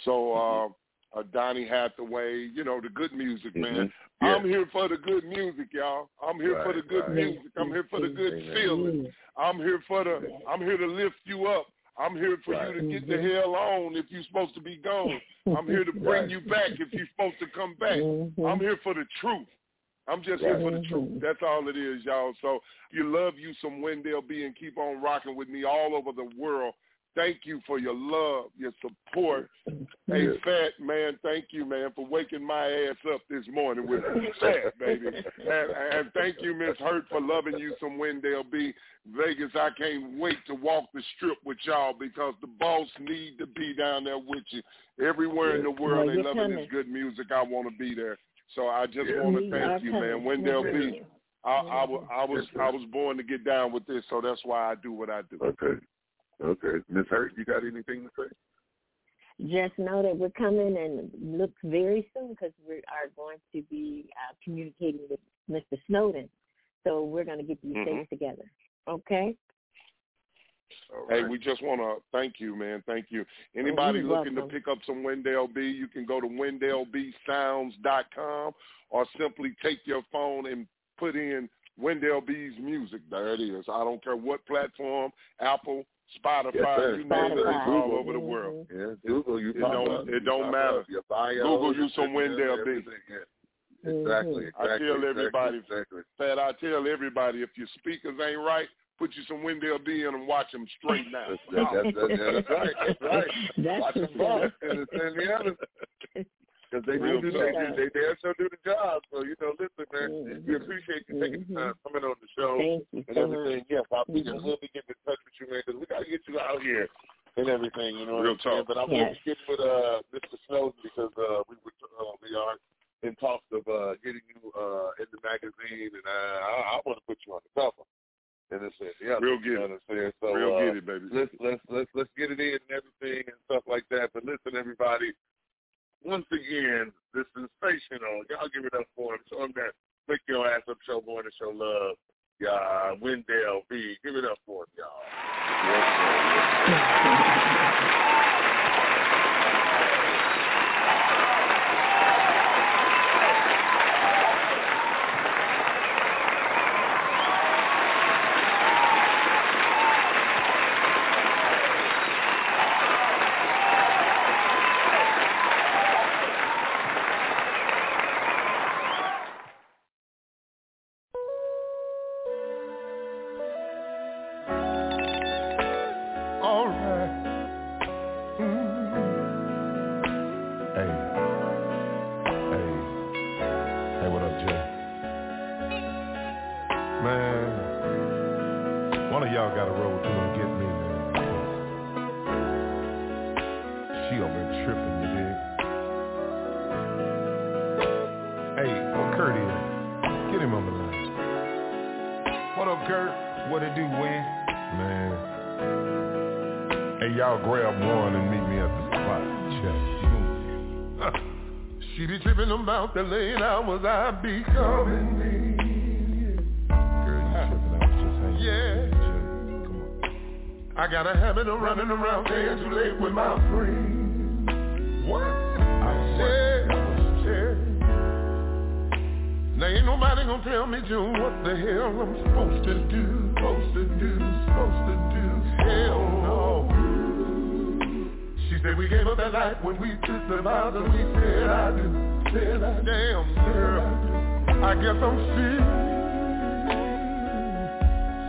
So uh, uh, Donny Hathaway, you know, the good music, man. Mhm. Yeah. I'm here for the good music, y'all. I'm here for the good right. music. I'm here for the good feeling. I'm here for the. I'm here to lift you up. I'm here for Right. you to get the hell on if you're supposed to be gone. I'm here to bring Right. you back if you're supposed to come back. Mm-hmm. I'm here for the truth. I'm just here for the truth. That's all it is, y'all. So you love you some Wendell B and keep on rocking with me all over the world. Thank you for your love, your support. Hey. Fat man, thank you, man, for waking my ass up this morning with Fat, baby. And, and thank you, Miss Hurt, for loving you some Wendell B. Vegas, I can't wait to walk the strip with y'all because the boss need to be down there with you. Everywhere in the world, they loving this good music. I want to be there. So I just Yeah. want to thank you, man. Wendell We're B. I, I, wa- I was I was born to get down with this, so that's why I do what I do. Okay. Okay. Miss Hurt, you got anything to say? Just know that we're coming and look very soon because we are going to be uh, communicating with Mr. Snowden. So we're going to get these Mhm. things together. Okay? All Hey, we just want to thank you, man. Thank you. Oh, Anybody you're looking welcome. to pick up some Wendell B, you can go to WendellBSounds.com or simply take your phone and put in Wendell B's music. There it is. I don't care what platform, Apple, Spotify, yes, you name it, it's Spotify. all over the world. Yeah, Google, you It pop don't- it don't pop matter. Your bio, Google you some Wendell B. yeah. Exactly, exactly. I tell everybody, Exactly. Fat, I tell everybody, if your speakers ain't right, put you some Wendell B in and watch them straight now. That's, that, that, that, that's right. That's right. That's Watch them for boss sure. and Indiana. Because they Real do, do they, they, they also do the job. So, you know, listen, man, Mhm. we appreciate you taking the time coming on the show Thank you and everything. much. Yes, I'll be, Mhm. we'll be getting in touch with you, man, because we got to get you out here and everything, you know Real what I'm saying? But I'm Yes. going to get with uh, Mr. Snowden because uh, we, were, uh, we are in talks of uh, getting you uh, in the magazine, and uh, I, I want to put you on the cover. And it's yeah, Real you get know it. what I'm saying? So, Real uh, get it, baby. let's let's let's let's get it in and everything and stuff like that. But listen, everybody, once again, this sensational. Y'all give it up for him. Show him that make your ass up show more to show love. Yeah, Wendell B. Give it up for him, y'all. All tripping about the late hours I be coming in. Girl, you tripping. I was just. Yeah. I got a habit of running around staying too late with my friends. What? I said, said. Now ain't nobody gonna tell me, June, what the hell I'm supposed to do, supposed to do, supposed to do. Hell no. She said we gave up that life when we took the vows and we said I do, Damn girl, I guess I'm still,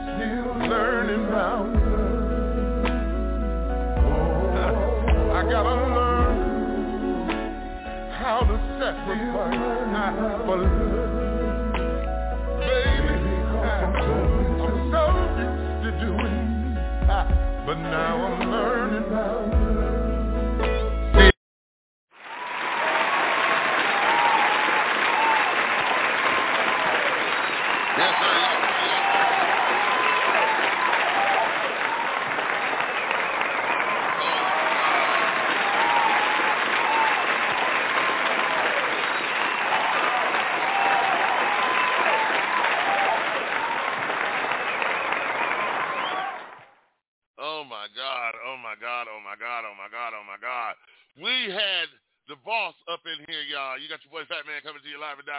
still learning about love. I, gotta learn how to sacrifice for love. Baby, I'm so used to doing, I, but now I'm learning about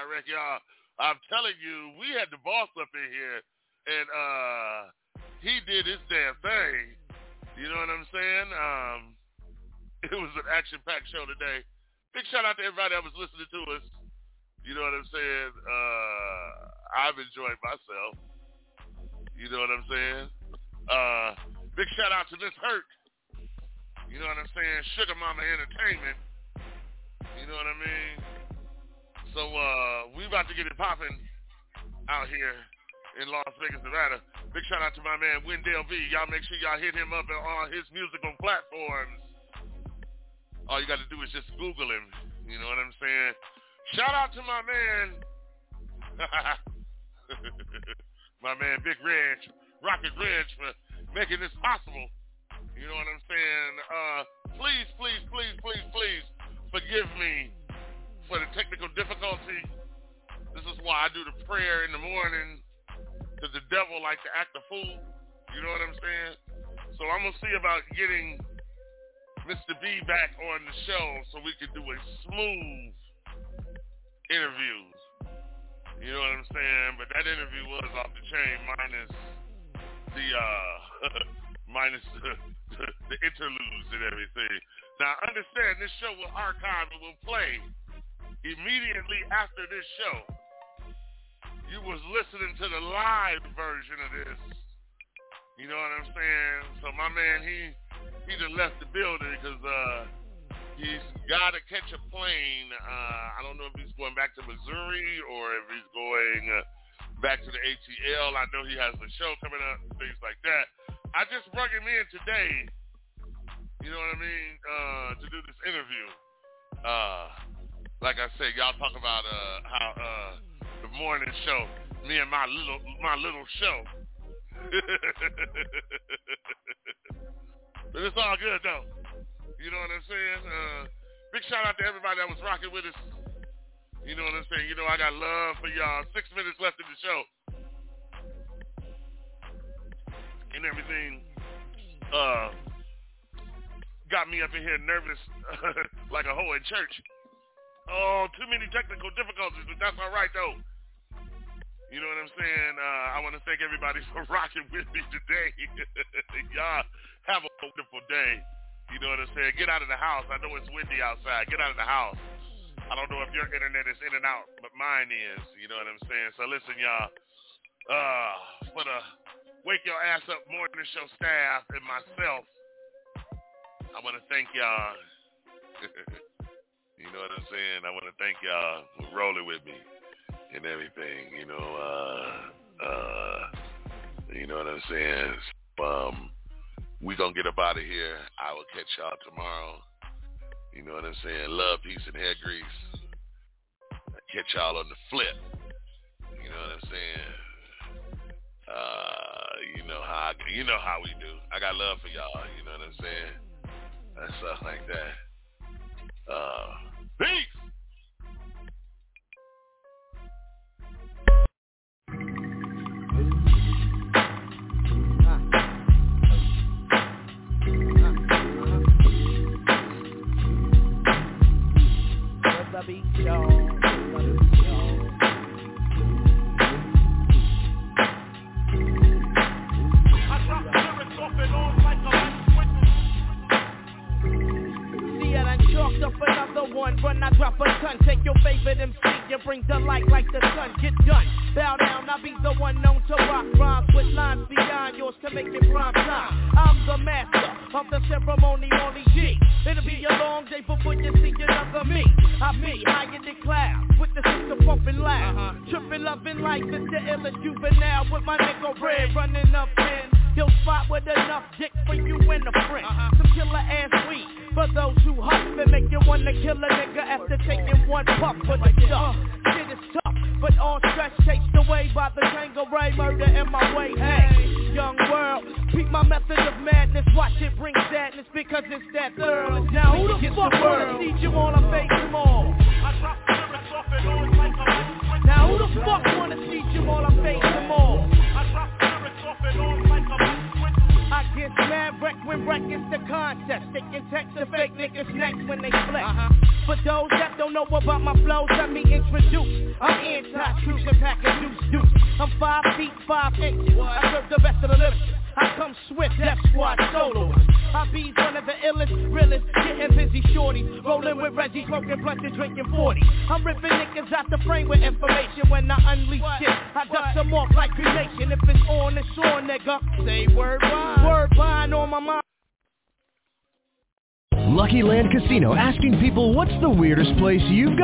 direct, y'all. I'm telling you, we had the boss up in here and uh he did his damn thing. You know what I'm saying? Um it was an action packed show today. Big shout out to everybody that was listening to us. You know what I'm saying? Uh I've enjoyed myself. You know what I'm saying? Uh Big shout out to Miss Hurt. You know what I'm saying? Sugar Mama Entertainment. You know what I mean? So uh we about to get it popping out here in Las Vegas, Nevada. Big shout out to my man Wendell B. Y'all make sure y'all hit him up on all his musical platforms. All you got to do is just Google him. You know what I'm saying? Shout out to my man, my man Big Reg, Rocket Reg for making this possible. You know what I'm saying? Uh, please, please, please, please, please forgive me for the technical difficulty. This is why I do the prayer in the morning because the devil like to act a fool. You know what I'm saying? So I'm going to see about getting Mr. B back on the show so we can do a smooth interview. You know what I'm saying? But that interview was off the chain minus the uh minus the, the, interludes and everything. Now understand this show will archive and will play immediately after this show. You was listening to the live version of this. You know what I'm saying? So my man, he he just left the building because uh, he's got to catch a plane. Uh, I don't know if he's going back to Missouri or if he's going. Uh, back to the ATL. I know he has a show coming up, things like that. I just brought him in today, you know what I mean, uh, to do this interview. Uh, like I said, y'all talk about uh, how uh, the morning show, me and my little my little show. but it's all good though. You know what I'm saying? Uh, big shout out to everybody that was rocking with us you know what I'm saying? You know I got love for y'all. Six minutes left in the show. And everything uh, got me up in here nervous like a hoe in church. Oh, too many technical difficulties, but that's all right though. You know what I'm saying? Uh, I want to thank everybody for rocking with me today. Y'all have a wonderful day. You know what I'm saying? Get out of the house. I know it's windy outside. Get out of the house. I don't know if your internet is in and out, but mine is. You know what I'm saying? So listen, y'all. Uh, for the Wake Your Ass Up Morning Show staff and myself, I want to thank y'all. you know what I'm saying? I want to thank y'all for rolling with me and everything. You know, uh, uh, you know what I'm saying? Um, we gonna get up out of here. I will catch y'all tomorrow. You know what I'm saying? Love, peace, and hair grease. I catch y'all on the flip. You know what I'm saying? Uh, you know how I, you know how we do. I got love for y'all. You know what I'm saying? And stuff like that. Uh, peace.